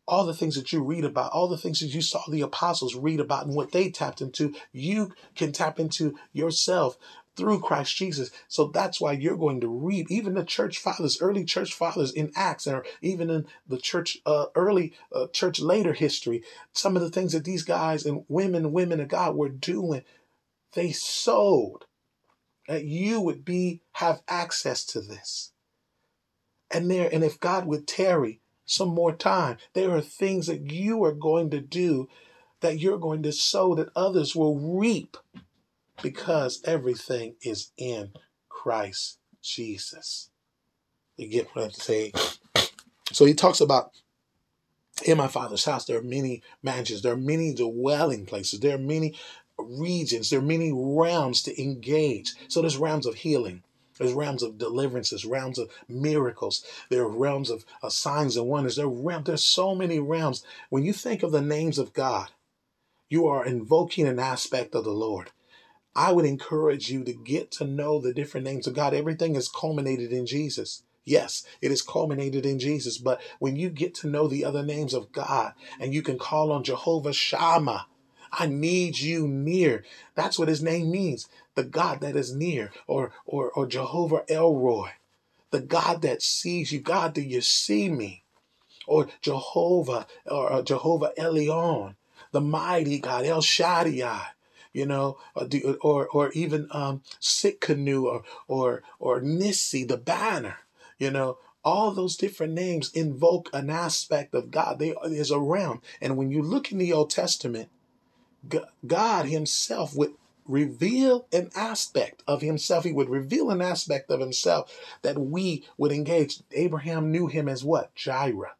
all the things that you read about, all the things that you saw the apostles read about and what they tapped into, you can tap into yourself through Christ Jesus. So that's why you're going to read even the church fathers, early church fathers in Acts, or even in the church, uh, early uh, church later history, some of the things that these guys and women, women of God were doing, they sowed that you would be have access to this. And there, and if God would tarry some more time, there are things that you are going to do that you're going to sow that others will reap because everything is in Christ Jesus. You get what I'm saying? So he talks about in my father's house, there are many mansions, there are many dwelling places, there are many regions, there are many realms to engage. So there's realms of healing. There's realms of deliverances, realms of miracles. There are realms of uh, signs and wonders. There are realms, there's so many realms. When you think of the names of God, you are invoking an aspect of the Lord. I would encourage you to get to know the different names of God. Everything is culminated in Jesus. Yes, it is culminated in Jesus. But when you get to know the other names of God and you can call on Jehovah Shammah, I need you near. That's what his name means. The God that is near, or or or Jehovah El the God that sees you. God, do you see me? Or Jehovah, or Jehovah Elyon, the mighty God, El Shaddai you know, or or, or even um, canoe, or or or Nissi, the banner, you know. All those different names invoke an aspect of God. They, there's a realm. And when you look in the Old Testament, God Himself would reveal an aspect of Himself. He would reveal an aspect of Himself that we would engage. Abraham knew Him as what? Jireh.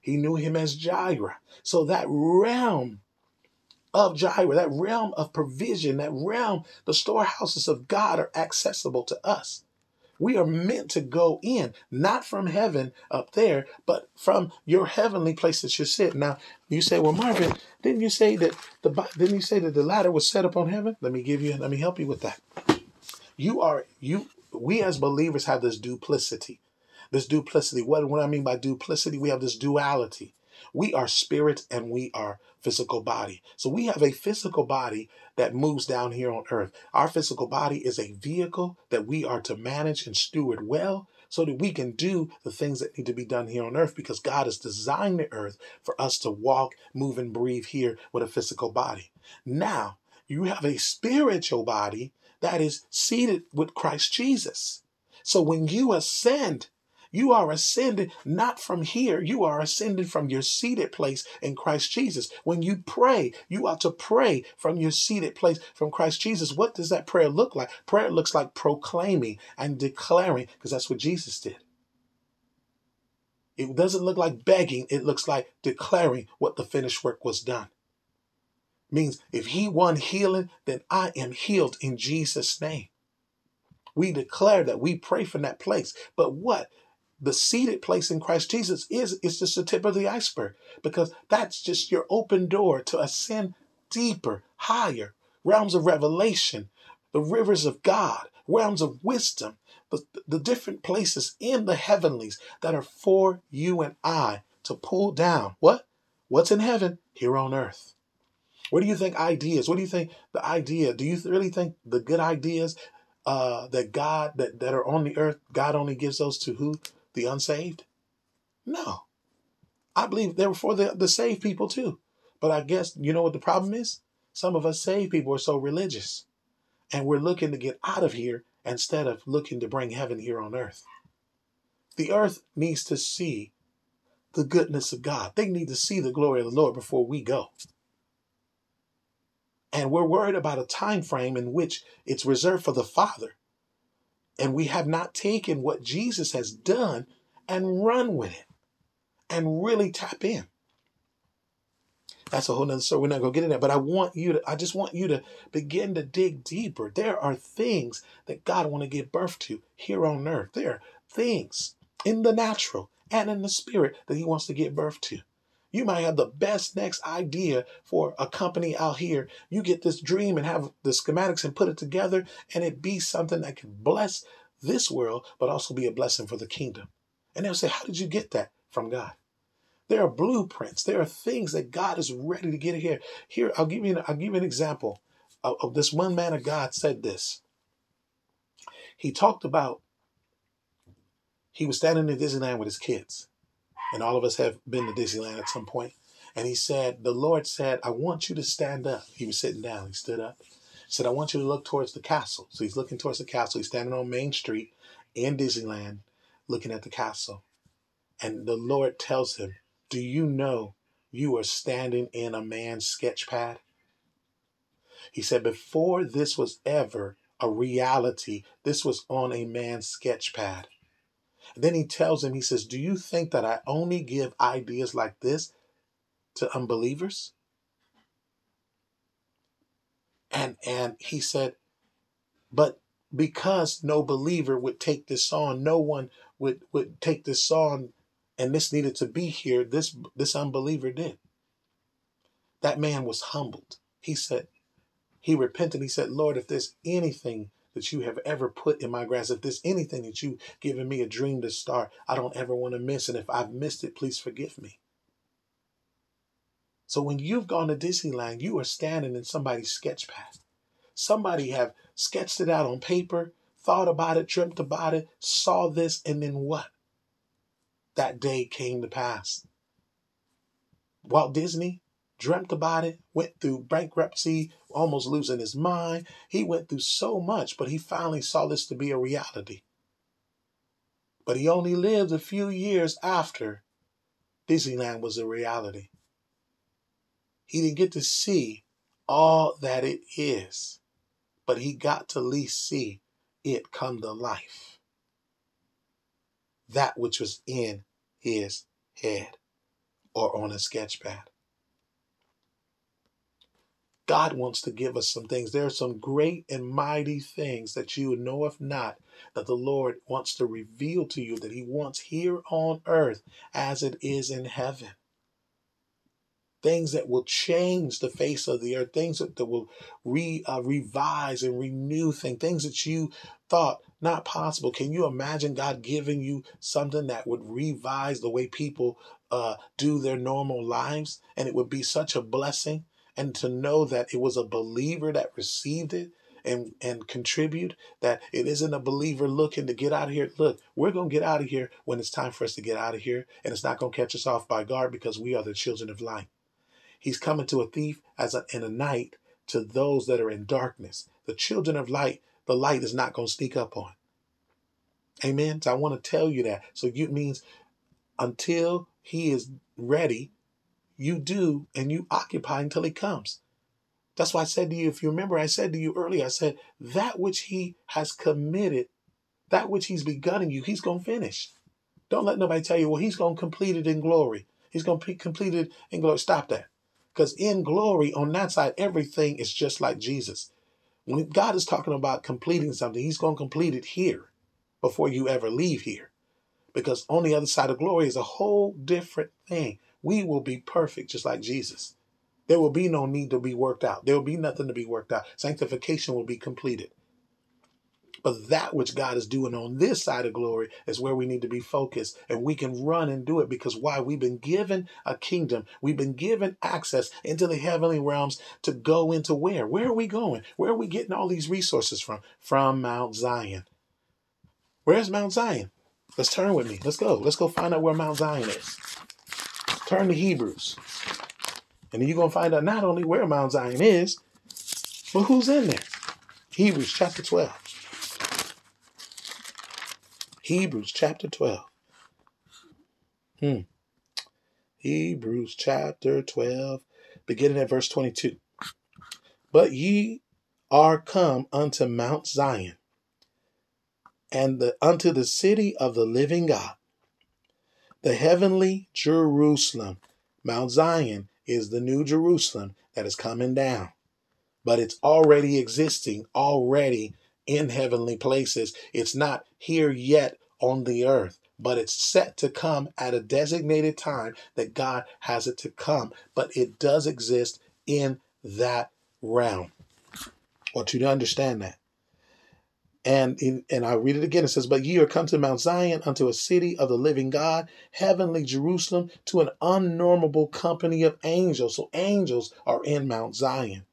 He knew Him as Jireh. So that realm of Jireh, that realm of provision, that realm, the storehouses of God are accessible to us. We are meant to go in, not from heaven up there, but from your heavenly place that you sit. Now, you say, well, Marvin, didn't you say that the didn't you say that the ladder was set upon heaven? Let me give you, let me help you with that. You are you. We as believers have this duplicity. This duplicity. What, what I mean by duplicity, we have this duality. We are spirit and we are physical body. So we have a physical body that moves down here on earth. Our physical body is a vehicle that we are to manage and steward well so that we can do the things that need to be done here on earth because God has designed the earth for us to walk, move, and breathe here with a physical body. Now, you have a spiritual body that is seated with Christ Jesus. So when you ascend you are ascended not from here. You are ascended from your seated place in Christ Jesus. When you pray, you are to pray from your seated place from Christ Jesus. What does that prayer look like? Prayer looks like proclaiming and declaring, because that's what Jesus did. It doesn't look like begging, it looks like declaring what the finished work was done. Means if he won healing, then I am healed in Jesus' name. We declare that we pray from that place. But what? The seated place in Christ Jesus is is just the tip of the iceberg because that's just your open door to ascend deeper, higher realms of revelation, the rivers of God, realms of wisdom, the, the different places in the heavenlies that are for you and I to pull down. What? What's in heaven here on earth? What do you think ideas? What do you think the idea? Do you really think the good ideas uh, that God that, that are on the earth, God only gives those to who? The unsaved? No. I believe they were for the, the saved people too. But I guess, you know what the problem is? Some of us saved people are so religious. And we're looking to get out of here instead of looking to bring heaven here on earth. The earth needs to see the goodness of God. They need to see the glory of the Lord before we go. And we're worried about a time frame in which it's reserved for the Father and we have not taken what Jesus has done and run with it and really tap in. That's a whole nother story. We're not gonna get in there, but I want you to, I just want you to begin to dig deeper. There are things that God want to give birth to here on earth. There are things in the natural and in the spirit that He wants to give birth to. You might have the best next idea for a company out here. You get this dream and have the schematics and put it together, and it be something that can bless this world, but also be a blessing for the kingdom. And they'll say, How did you get that? From God. There are blueprints. There are things that God is ready to get here. Here, I'll give you. An, I'll give you an example of, of this one man of God said this. He talked about he was standing in Disneyland with his kids, and all of us have been to Disneyland at some point. And he said, the Lord said, I want you to stand up. He was sitting down. He stood up. He said, I want you to look towards the castle. So he's looking towards the castle. He's standing on Main Street in Disneyland, looking at the castle. And the Lord tells him, do you know you are standing in a man's sketch pad? He said, Before this was ever a reality, this was on a man's sketch pad. Then he tells him, He says, Do you think that I only give ideas like this to unbelievers? And and he said, But because no believer would take this on, no one would, would take this on and this needed to be here, this this unbeliever did. That man was humbled. He said, he repented. He said, Lord, if there's anything that you have ever put in my grasp, if there's anything that you've given me a dream to start, I don't ever want to miss. And if I've missed it, please forgive me. So when you've gone to Disneyland, you are standing in somebody's sketch pad. Somebody have sketched it out on paper, thought about it, dreamt about it, saw this, and then what? that day came to pass. Walt Disney dreamt about it, went through bankruptcy, almost losing his mind. He went through so much, but he finally saw this to be a reality. But he only lived a few years after Disneyland was a reality. He didn't get to see all that it is, but he got to at least see it come to life that which was in his head or on a sketch pad. God wants to give us some things. There are some great and mighty things that you know of not that the Lord wants to reveal to you that He wants here on earth as it is in heaven things that will change the face of the earth, things that, that will re, uh, revise and renew things, things that you thought not possible. Can you imagine God giving you something that would revise the way people uh, do their normal lives? And it would be such a blessing. And to know that it was a believer that received it and and contribute that it isn't a believer looking to get out of here look we're going to get out of here when it's time for us to get out of here and it's not going to catch us off by guard because we are the children of light He's coming to a thief as a, in a night to those that are in darkness. The children of light, the light is not going to sneak up on. Amen. So I want to tell you that. So it means until he is ready, you do and you occupy until he comes. That's why I said to you, if you remember, I said to you earlier, I said, that which he has committed, that which he's begun in you, he's going to finish. Don't let nobody tell you, well, he's going to complete it in glory. He's going to complete it in glory. Stop that. Because in glory, on that side, everything is just like Jesus. When God is talking about completing something, He's going to complete it here before you ever leave here. Because on the other side of glory is a whole different thing. We will be perfect just like Jesus. There will be no need to be worked out. There will be nothing to be worked out. Sanctification will be completed. But that which God is doing on this side of glory is where we need to be focused. And we can run and do it because why? We've been given a kingdom. We've been given access into the heavenly realms to go into where? Where are we going? Where are we getting all these resources from? From Mount Zion. Where's Mount Zion? Let's turn with me. Let's go. Let's go find out where Mount Zion is. Turn to Hebrews. And you're going to find out not only where Mount Zion is, but who's in there. Hebrews chapter 12. Hebrews chapter 12. Hmm. Hebrews chapter 12, beginning at verse 22. But ye are come unto Mount Zion, and the, unto the city of the living God, the heavenly Jerusalem. Mount Zion is the new Jerusalem that is coming down, but it's already existing, already in heavenly places. It's not here yet on the earth, but it's set to come at a designated time that God has it to come. But it does exist in that realm. I want you to understand that. And and I read it again. It says, "But ye are come to Mount Zion, unto a city of the living God, heavenly Jerusalem, to an unnormable company of angels." So angels are in Mount Zion,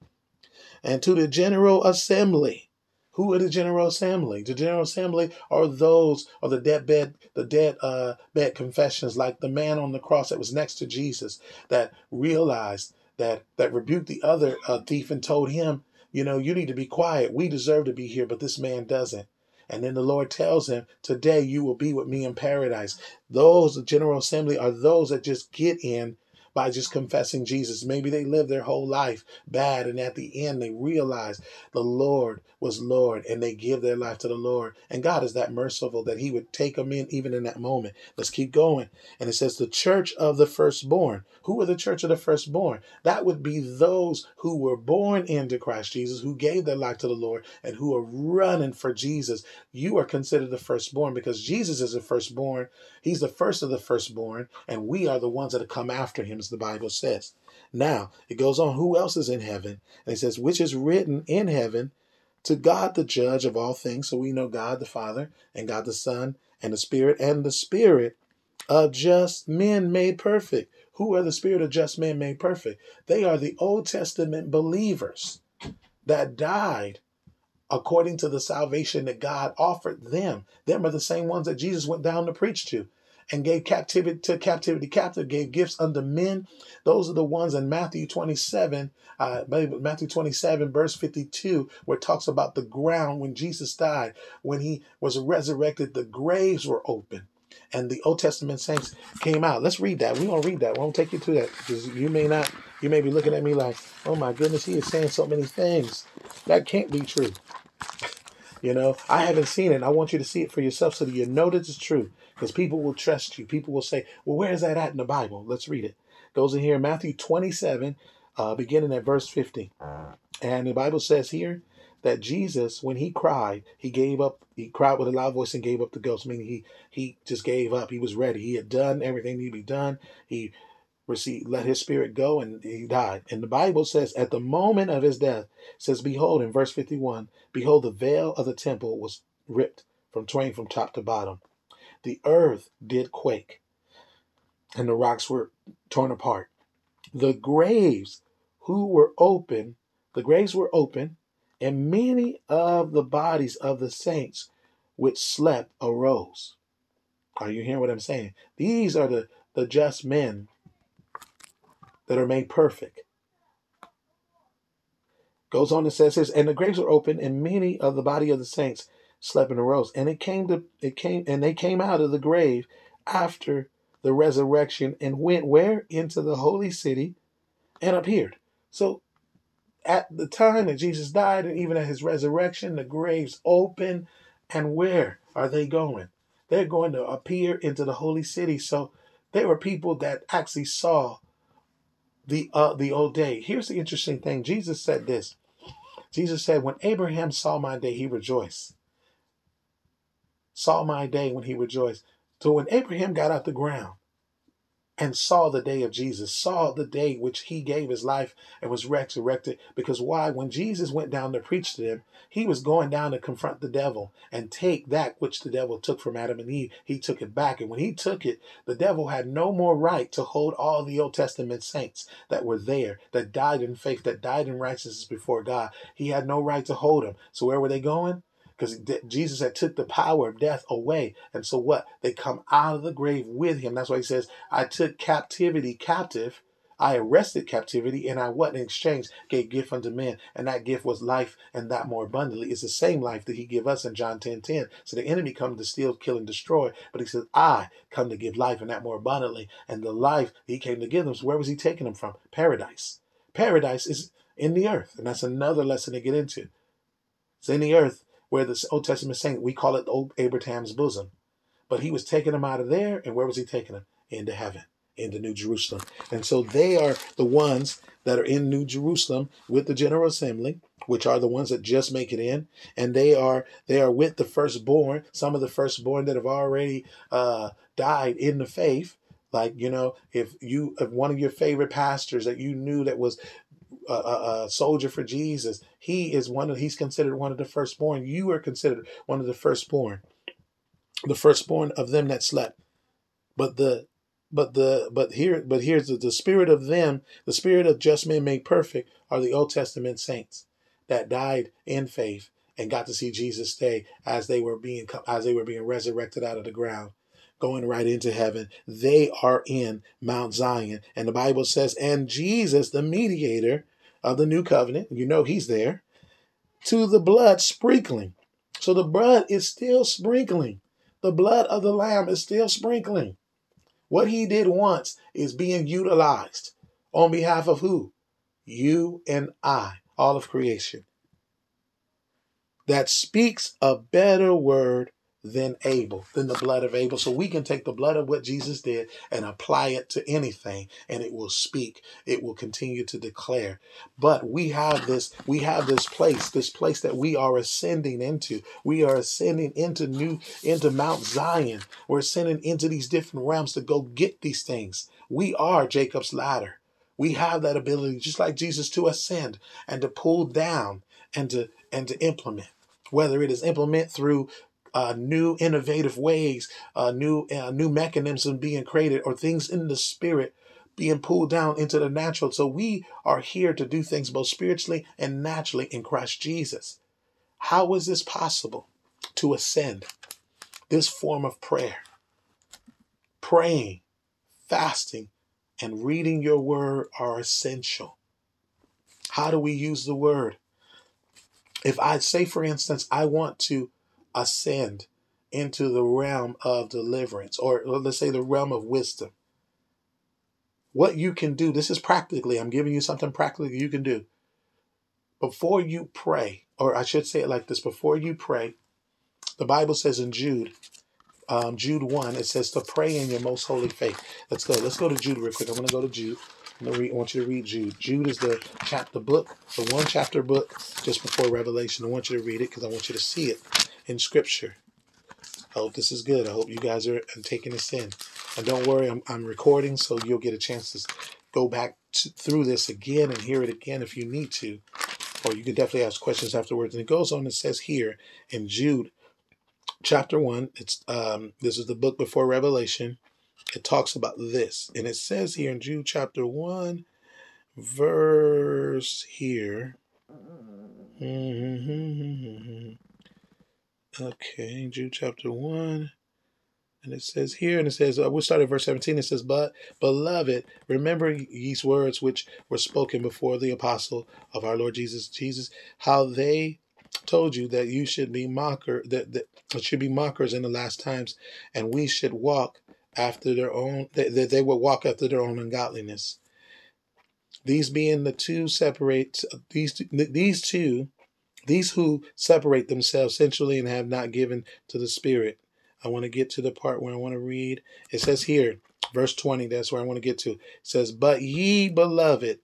and to the general assembly. Who are the general assembly? The general assembly are those are the dead bed, the dead uh, bed confessions, like the man on the cross that was next to Jesus that realized that that rebuked the other uh, thief and told him you know, you need to be quiet. We deserve to be here, but this man doesn't. And then the Lord tells him, Today you will be with me in paradise. Those, the General Assembly, are those that just get in by just confessing Jesus. Maybe they lived their whole life bad, and at the end they realize the Lord was Lord and they give their life to the Lord. And God is that merciful that He would take them in even in that moment. Let's keep going. And it says, The church of the firstborn. Who are the church of the firstborn? That would be those who were born into Christ Jesus, who gave their life to the Lord, and who are running for Jesus. You are considered the firstborn because Jesus is the firstborn. He's the first of the firstborn, and we are the ones that have come after him, the Bible says. Now, it goes on, who else is in heaven? And it says, which is written in heaven to God the judge of all things. So we know God the Father and God the Son and the Spirit and the Spirit of just men made perfect. Who are the Spirit of just men made perfect? They are the Old Testament believers that died according to the salvation that God offered them. Them are the same ones that Jesus went down to preach to and gave captivity to captivity captive, gave gifts unto men. Those are the ones in Matthew 27, uh, Matthew 27, verse 52, where it talks about the ground when Jesus died, when he was resurrected, the graves were open. And the Old Testament saints came out. Let's read that. We're gonna read that. We won't take you to that because you may not, you may be looking at me like, oh my goodness, he is saying so many things. That can't be true. You know, I haven't seen it. I want you to see it for yourself so that you know that it's true. Because people will trust you. People will say, well, where is that at in the Bible? Let's read it. goes in here, Matthew 27, uh, beginning at verse 50. And the Bible says here that Jesus, when he cried, he gave up, he cried with a loud voice and gave up the ghost, meaning he he just gave up. He was ready. He had done everything needed to be done. He received, let his spirit go, and he died. And the Bible says, at the moment of his death, says, Behold, in verse 51, behold, the veil of the temple was ripped from twain from top to bottom. The earth did quake, and the rocks were torn apart. The graves who were open, the graves were open, and many of the bodies of the saints which slept arose. Are you hearing what I'm saying? These are the, the just men that are made perfect. Goes on and says this, and the graves were open, and many of the body of the saints slept and arose. And it came to it came and they came out of the grave after the resurrection and went where? Into the holy city and appeared. So at the time that Jesus died and even at his resurrection, the graves open. And where are they going? They're going to appear into the holy city. So there were people that actually saw the uh, the old day. Here's the interesting thing. Jesus said this. Jesus said, "When Abraham saw my day, he rejoiced. Saw my day when he rejoiced." So when Abraham got out the ground, and saw the day of Jesus, saw the day which he gave his life and was resurrected. Because why? When Jesus went down to preach to them, he was going down to confront the devil and take that which the devil took from Adam and Eve. He took it back. And when he took it, the devil had no more right to hold all the Old Testament saints that were there, that died in faith, that died in righteousness before God. He had no right to hold them. So where were they going? Because Jesus had took the power of death away. And so what? They come out of the grave with him. That's why he says, I took captivity captive. I arrested captivity and I what in exchange gave gift unto men. And that gift was life and that more abundantly. It's the same life that he gave us in John 10 10. So the enemy come to steal, kill, and destroy. But he says, I come to give life and that more abundantly. And the life he came to give them. So where was he taking them from? Paradise. Paradise is in the earth. And that's another lesson to get into. It's in the earth where the Old Testament is saying we call it old Abraham's bosom. But he was taking them out of there, and where was he taking them? Into heaven. into New Jerusalem. And so they are the ones that are in New Jerusalem with the General Assembly, which are the ones that just make it in, and they are they are with the firstborn. Some of the firstborn that have already uh, died in the faith. Like you know, if you if one of your favorite pastors that you knew that was a, a, a, soldier for Jesus, he is one of he's considered one of the firstborn. You are considered one of the firstborn, the firstborn of them that slept. But the but the but here but here's the, the spirit of them, the spirit of just men made perfect are the Old Testament saints that died in faith and got to see Jesus stay as they were being as they were being resurrected out of the ground going right into heaven. They are in Mount Zion. And the Bible says, and Jesus, the mediator of the new covenant, you know he's there, to the blood sprinkling. So the blood is still sprinkling. The blood of the Lamb is still sprinkling. What he did once is being utilized on behalf of who? You and I, all of creation. That speaks a better word than Abel, than the blood of Abel. So we can take the blood of what Jesus did and apply it to anything and it will speak. It will continue to declare. But we have this, we have this place, this place that we are ascending into. We are ascending into new, into Mount Zion. We're ascending into these different realms to go get these things. We are Jacob's ladder. We have that ability, just like Jesus, to ascend and to pull down and to and to implement whether it is implement through uh, new innovative ways, uh, new uh, new mechanisms being created, or things in the spirit being pulled down into the natural. So we are here to do things both spiritually and naturally in Christ Jesus. How is this possible to ascend? This form of prayer, praying, fasting, and reading your word are essential. How do we use the word? If I say, for instance, I want to ascend into the realm of deliverance, or let's say the realm of wisdom. What you can do, this is practically, I'm giving you something practically you can do. Before you pray, or I should say it like this before you pray, the Bible says in Jude, um, Jude 1, it says to pray in your most holy faith. Let's go. Let's go to Jude real quick. I'm going to go to Jude. Read, I want you to read Jude. Jude is the chapter book, the one chapter book just before Revelation. I want you to read it because I want you to see it in Scripture. I hope this is good. I hope you guys are taking this in. And don't worry, I'm, I'm recording, so you'll get a chance to go back to, through this again and hear it again if you need to. Or you can definitely ask questions afterwards. And it goes on, and says here in Jude chapter 1, it's um, this is the book before Revelation. It talks about this. And it says here in Jude chapter 1, verse here. Mm-hmm. Okay, Jude chapter 1. And it says here, and it says, uh, we'll start at verse 17. It says, But, beloved, remember these words which were spoken before the apostle of our Lord Jesus, Jesus, how they told you that you should be mocker, that, that should be mockers in the last times, and we should walk after their own, that, that they would walk after their own ungodliness. These being the two separate, these, these two these who separate themselves sensually and have not given to the Spirit. I want to get to the part where I want to read. It says here, verse 20, that's where I want to get to. It says, But ye beloved,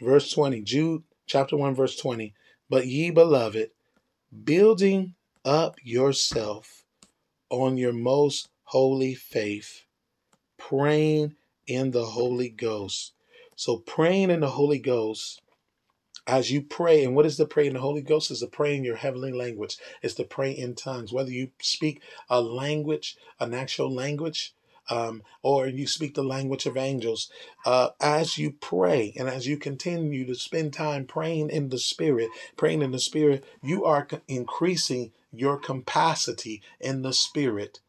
verse 20, Jude chapter 1, verse 20, But ye beloved, building up yourself on your most holy faith, praying in the Holy Ghost. So, praying in the Holy Ghost as you pray, and what is the pray in the Holy Ghost? Is the pray in your heavenly language. It's the pray in tongues. Whether you speak a language, an actual language, um, or you speak the language of angels. Uh, as you pray and as you continue to spend time praying in the Spirit, praying in the Spirit, you are increasing your capacity in the Spirit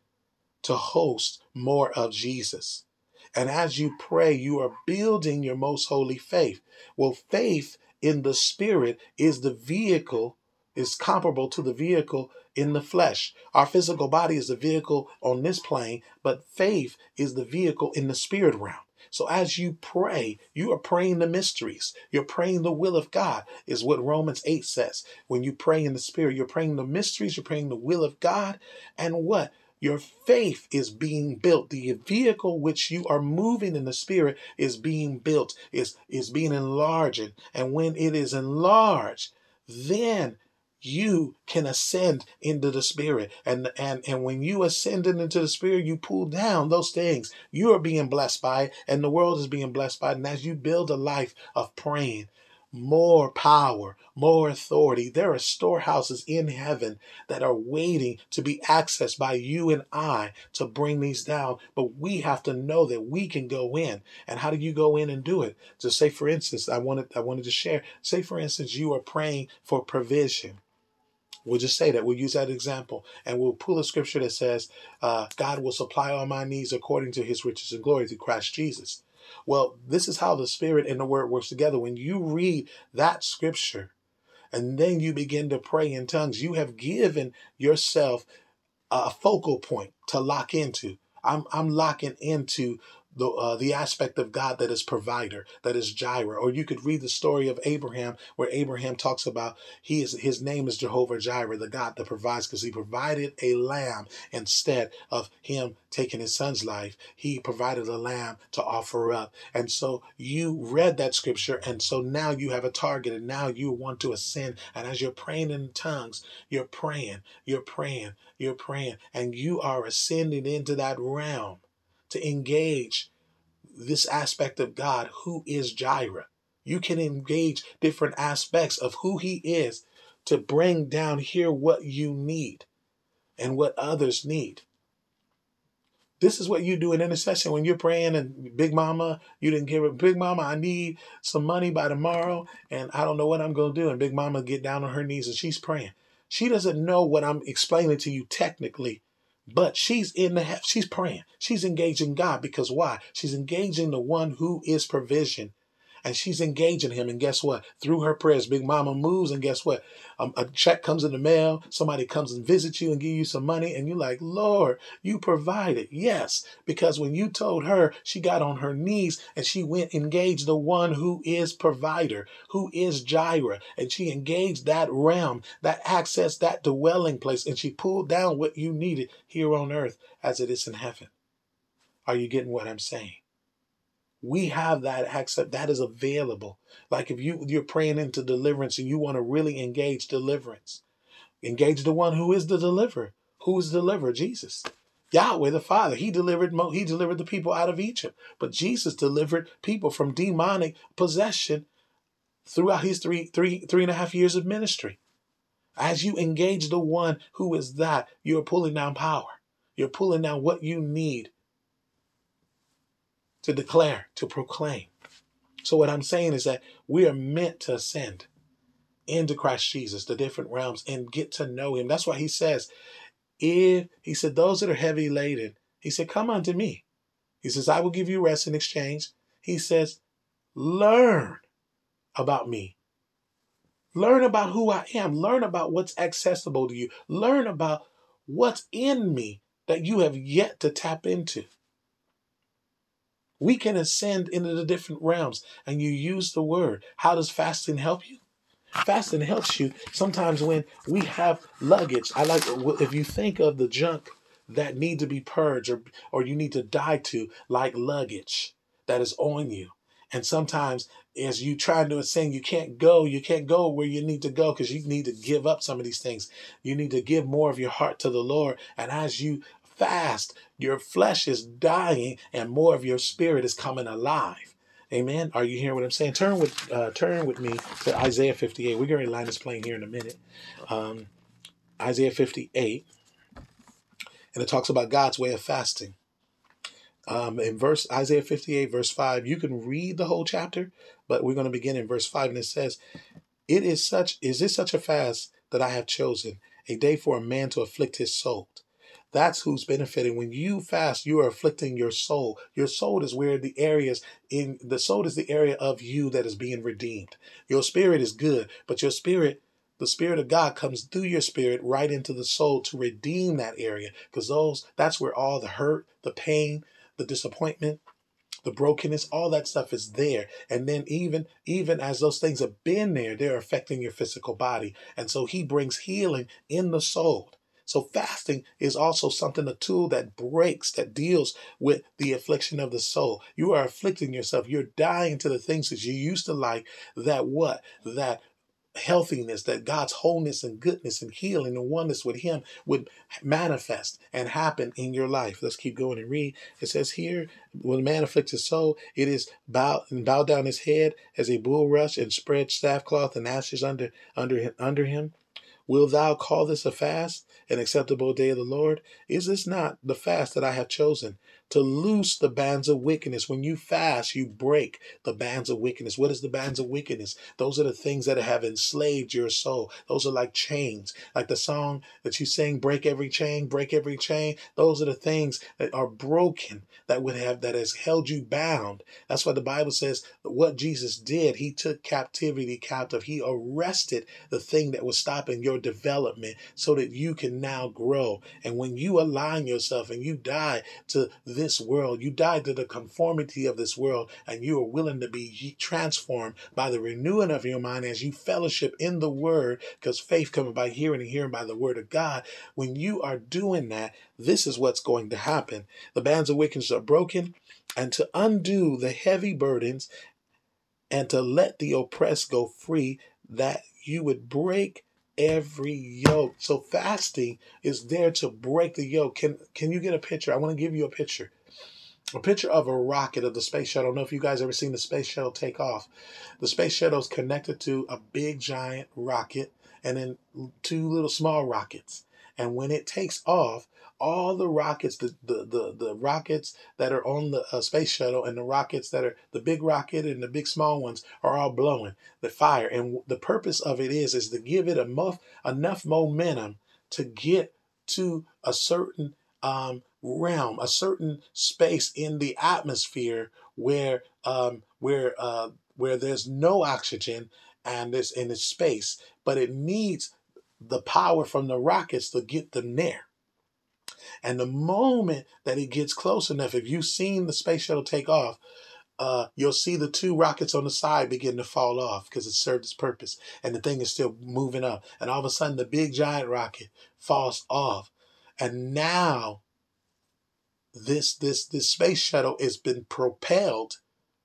to host more of Jesus. And as you pray, you are building your most holy faith. Well, faith in the spirit is the vehicle, is comparable to the vehicle in the flesh. Our physical body is the vehicle on this plane, but faith is the vehicle in the spirit realm. So as you pray, you are praying the mysteries. You're praying the will of God, is what Romans 8 says. When you pray in the spirit, you're praying the mysteries, you're praying the will of God. And what? Your faith is being built. The vehicle which you are moving in the spirit is being built, is, is being enlarged. And when it is enlarged, then you can ascend into the spirit and and and when you ascend into the spirit you pull down those things you are being blessed by it and the world is being blessed by it and as you build a life of praying more power, more authority. There are storehouses in heaven that are waiting to be accessed by you and I to bring these down. But we have to know that we can go in. And how do you go in and do it? So say, for instance, I wanted I wanted to share. Say, for instance, you are praying for provision. We'll just say that. We'll use that example. And we'll pull a scripture that says, uh, God will supply all my needs according to his riches and glory through Christ Jesus. Well, this is how the Spirit and the Word works together. When you read that scripture and then you begin to pray in tongues, you have given yourself a focal point to lock into. I'm, I'm locking into the uh, the aspect of God that is provider, that is Jireh. Or you could read the story of Abraham, where Abraham talks about he is his name is Jehovah Jireh, the God that provides, because he provided a lamb instead of him taking his son's life. He provided a lamb to offer up, and so you read that scripture, and so now you have a target, and now you want to ascend. And as you're praying in tongues, you're praying, you're praying, you're praying, and you are ascending into that realm to engage this aspect of God who is Jireh. You can engage different aspects of who he is to bring down here what you need and what others need. This is what you do in intercession when you're praying and Big Mama, you didn't give it. Big Mama, I need some money by tomorrow and I don't know what I'm going to do. And Big Mama get down on her knees and she's praying. She doesn't know what I'm explaining to you technically but she's in the she's praying. She's engaging God because why? She's engaging the one who is provision and she's engaging him. And guess what? Through her prayers, Big Mama moves, and guess what? Um, a check comes in the mail. Somebody comes and visits you and give you some money, and you're like, Lord, you provided. Yes, because when you told her, she got on her knees and she went engaged the one who is provider, who is Jireh, and she engaged that realm, that access, that dwelling place, and she pulled down what you needed here on earth as it is in heaven. Are you getting what I'm saying? We have that access that is available. Like if you you're praying into deliverance and you want to really engage deliverance engage the one who is the deliverer. Who is the deliverer? Jesus. Yahweh the father. He delivered he delivered the people out of egypt. But jesus delivered people from demonic possession throughout his three three three and a half years of ministry. As you engage the one who is that you're pulling down power. You're pulling down what you need to declare, to proclaim. So, what I'm saying is that we are meant to ascend into Christ Jesus, the different realms, and get to know Him. That's why He says, if He said, those that are heavy laden, He said, come unto me. He says, I will give you rest in exchange. He says, learn about me. Learn about who I am. Learn about what's accessible to you. Learn about what's in me that you have yet to tap into. We can ascend into the different realms and you use the word. How does fasting help you? Fasting helps you sometimes when we have luggage. I like if you think of the junk that need to be purged or, or you need to die to, like luggage that is on you. And sometimes as you try to ascend, you can't go, you can't go where you need to go because you need to give up some of these things. You need to give more of your heart to the Lord. And as you fast, your flesh is dying and more of your spirit is coming alive. Amen. Are you hearing what I'm saying? Turn with uh, turn with me to Isaiah 58. We're going to line this plane here in a minute. Um, Isaiah 58, and it talks about God's way of fasting. Um, in verse Isaiah 58, verse 5, you can read the whole chapter, but we're going to begin in verse 5, and it says, It is such, is this such a fast that I have chosen, a day for a man to afflict his soul? That's who's benefiting. When you fast, you are afflicting your soul. Your soul is where the areas in the soul is the area of you that is being redeemed. Your spirit is good, but your spirit the spirit of God comes through your spirit right into the soul to redeem that area because those that's where all the hurt, the pain, the disappointment, the brokenness, all that stuff is there. And then even even as those things have been there, they're affecting your physical body. And so he brings healing in the soul. So fasting is also something, a tool that breaks, that deals with the affliction of the soul. You are afflicting yourself. You're dying to the things that you used to like that what? That healthiness, that God's wholeness and goodness and healing and oneness with Him would manifest and happen in your life. Let's keep going and read. It says here, when a man afflicts his soul, it is bow and bow down his head as a bulrush and spread sackcloth and ashes under under under him. Will thou call this a fast, an acceptable day of the Lord? Is this not the fast that I have chosen? To loose the bands of wickedness. When you fast, you break the bands of wickedness. What is the bands of wickedness? Those are the things that have enslaved your soul. Those are like chains. Like the song that you sing, break every chain, break every chain. Those are the things that are broken that would have that has held you bound. That's why the Bible says what Jesus did, he took captivity captive. He arrested the thing that was stopping your development so that you can now grow. And when you align yourself and you die to this world, you died to the conformity of this world, and you are willing to be transformed by the renewing of your mind as you fellowship in the word, because faith comes by hearing and hearing by the word of God. When you are doing that, this is what's going to happen. The bands of wickedness are broken, and to undo the heavy burdens and to let the oppressed go free, that you would break every yoke. So fasting is there to break the yoke. Can can you get a picture? I want to give you a picture. A picture of a rocket of the space shuttle. I don't know if you guys ever seen the space shuttle take off. The space shuttle is connected to a big giant rocket and then two little small rockets. And when it takes off, all the rockets, the the the, the rockets that are on the uh, space shuttle, and the rockets that are the big rocket and the big small ones are all blowing the fire. And the purpose of it is is to give it enough enough momentum to get to a certain um, realm, a certain space in the atmosphere where um, where uh, where there's no oxygen and there's in its space, but it needs the power from the rockets to get them there. And the moment that it gets close enough, if you've seen the space shuttle take off, uh, you'll see the two rockets on the side begin to fall off because it served its purpose and the thing is still moving up. And all of a sudden, the big giant rocket falls off. And now, this this this space shuttle has been propelled,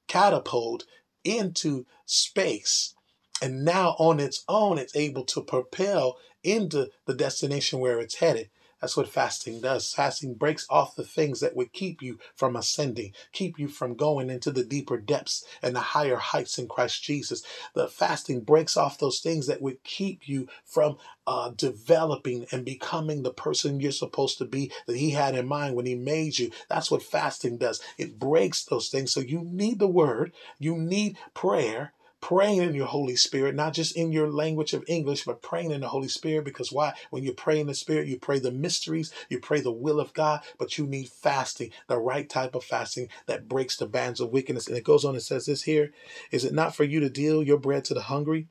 catapulted into space, and now on its own, it's able to propel into the destination where it's headed. That's what fasting does. Fasting breaks off the things that would keep you from ascending, keep you from going into the deeper depths and the higher heights in Christ Jesus. The fasting breaks off those things that would keep you from uh, developing and becoming the person you're supposed to be that He had in mind when He made you. That's what fasting does. It breaks those things. So you need the Word, you need prayer, praying in your Holy Spirit, not just in your language of English, but praying in the Holy Spirit. Because why? When you pray in the Spirit, you pray the mysteries, you pray the will of God, but you need fasting, the right type of fasting that breaks the bands of wickedness. And it goes on and says this here Is it not for you to deal your bread to the hungry,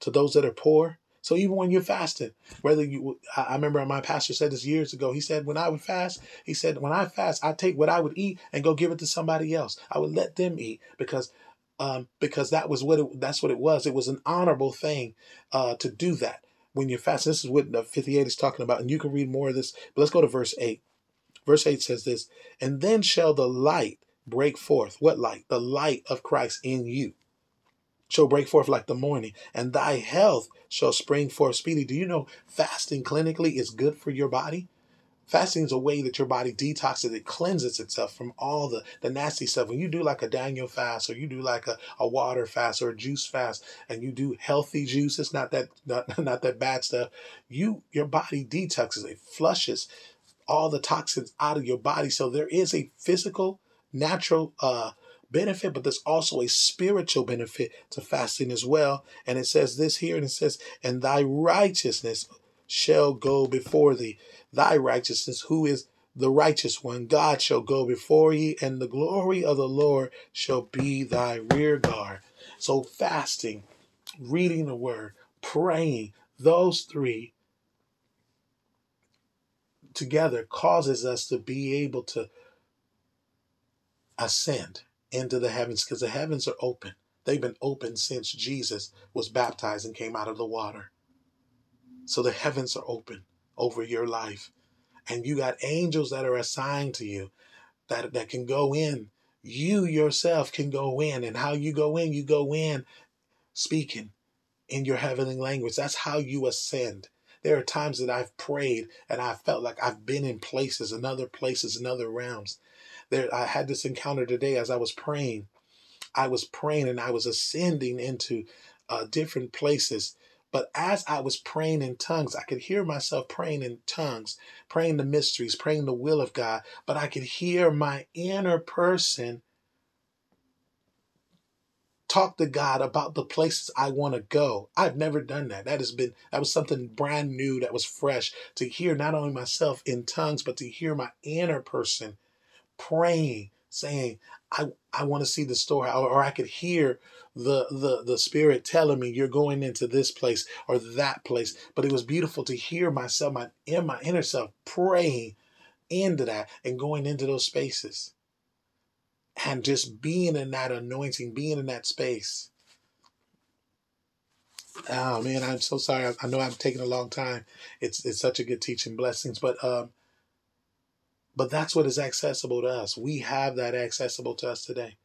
to those that are poor? So even when you're fasting, whether you, I remember my pastor said this years ago. He said, when I would fast, he said, when I fast, I take what I would eat and go give it to somebody else. I would let them eat because um, because that was what it, that's what it was. It was an honorable thing uh, to do that when you're fasting. This is what the 58 is talking about, and you can read more of this. But let's go to verse 8. Verse 8 says this, and then shall the light break forth. What light? The light of Christ in you shall break forth like the morning, and thy health shall spring forth speedily. Do you know fasting clinically is good for your body? Fasting is a way that your body detoxes, it cleanses itself from all the, the nasty stuff. When you do like a Daniel fast or you do like a, a water fast or a juice fast and you do healthy juices, not that not, not that bad stuff, you your body detoxes, it flushes all the toxins out of your body. So there is a physical, natural uh benefit, but there's also a spiritual benefit to fasting as well. And it says this here, and it says, and thy righteousness shall go before thee thy righteousness, who is the righteous one. God shall go before ye, and the glory of the Lord shall be thy rear guard. So, fasting, reading the word, praying, those three together causes us to be able to ascend into the heavens because the heavens are open. They've been open since Jesus was baptized and came out of the water. So the heavens are open. Over your life. And you got angels that are assigned to you that, that can go in. You yourself can go in. And how you go in, you go in speaking in your heavenly language. That's how you ascend. There are times that I've prayed and I felt like I've been in places, and other places, and other realms. There, I had this encounter today as I was praying. I was praying and I was ascending into uh, different places. But as I was praying in tongues, I could hear myself praying in tongues, praying the mysteries, praying the will of God. But I could hear my inner person talk to God about the places I want to go. I've never done that. That has been that was something brand new that was fresh to hear not only myself in tongues but to hear my inner person praying saying I I want to see the story or, or I could hear the the the spirit telling me you're going into this place or that place but it was beautiful to hear myself my in my inner self praying into that and going into those spaces and just being in that anointing, being in that space. Oh man, I'm so sorry. I, know I'm taking a long time. It's it's such a good teaching, blessings. But um, but that's what is accessible to us. We have that accessible to us today.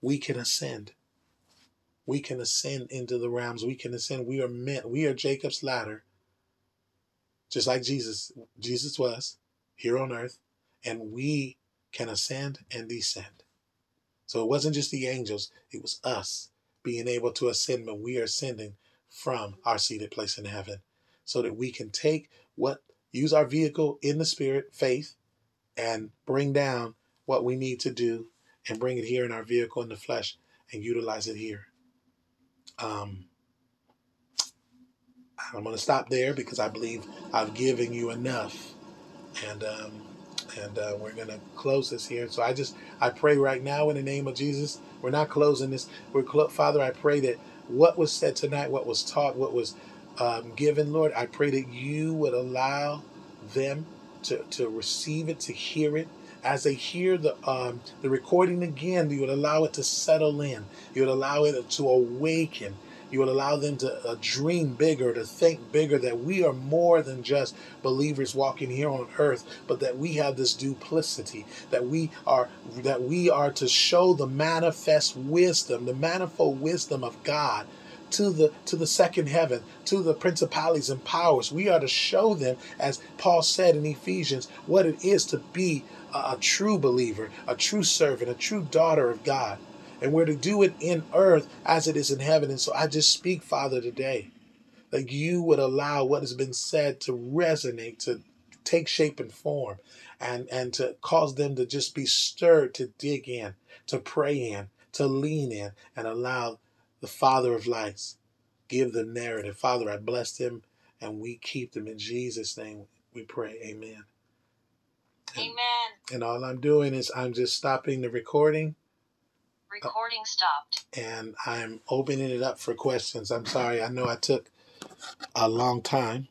We can ascend. We can ascend into the realms. We can ascend. We are meant. We are Jacob's ladder, just like Jesus. Jesus was here on earth, and we can ascend and descend. So it wasn't just the angels, it was us being able to ascend when we are ascending from our seated place in heaven so that we can take what, use our vehicle in the spirit, faith, and bring down what we need to do and bring it here in our vehicle in the flesh and utilize it here. Um, I'm going to stop there because I believe I've given you enough. And um, and uh, we're going to close this here. So I just I pray right now in the name of Jesus. We're not closing this. We're clo- Father. I pray that what was said tonight, what was taught, what was um, given, Lord, I pray that you would allow them to to receive it, to hear it. As they hear the um, the recording again, you would allow it to settle in. You would allow it to awaken you would allow them to uh, dream bigger, to think bigger, that we are more than just believers walking here on earth, but that we have this duplicity, that we are that we are to show the manifest wisdom, the manifold wisdom of God to the to the second heaven, to the principalities and powers. We are to show them, as Paul said in Ephesians, what it is to be a, a true believer, a true servant, a true daughter of God and we're to do it in earth as it is in heaven. And so I just speak, Father, today that you would allow what has been said to resonate, to take shape and form, and, and to cause them to just be stirred to dig in, to pray in, to lean in, and allow the Father of lights give the narrative. Father, I bless them and we keep them in Jesus' name. We pray. Amen. Amen. And all I'm doing is I'm just stopping the recording Recording stopped. and I'm opening it up for questions. I'm sorry, I know I took a long time.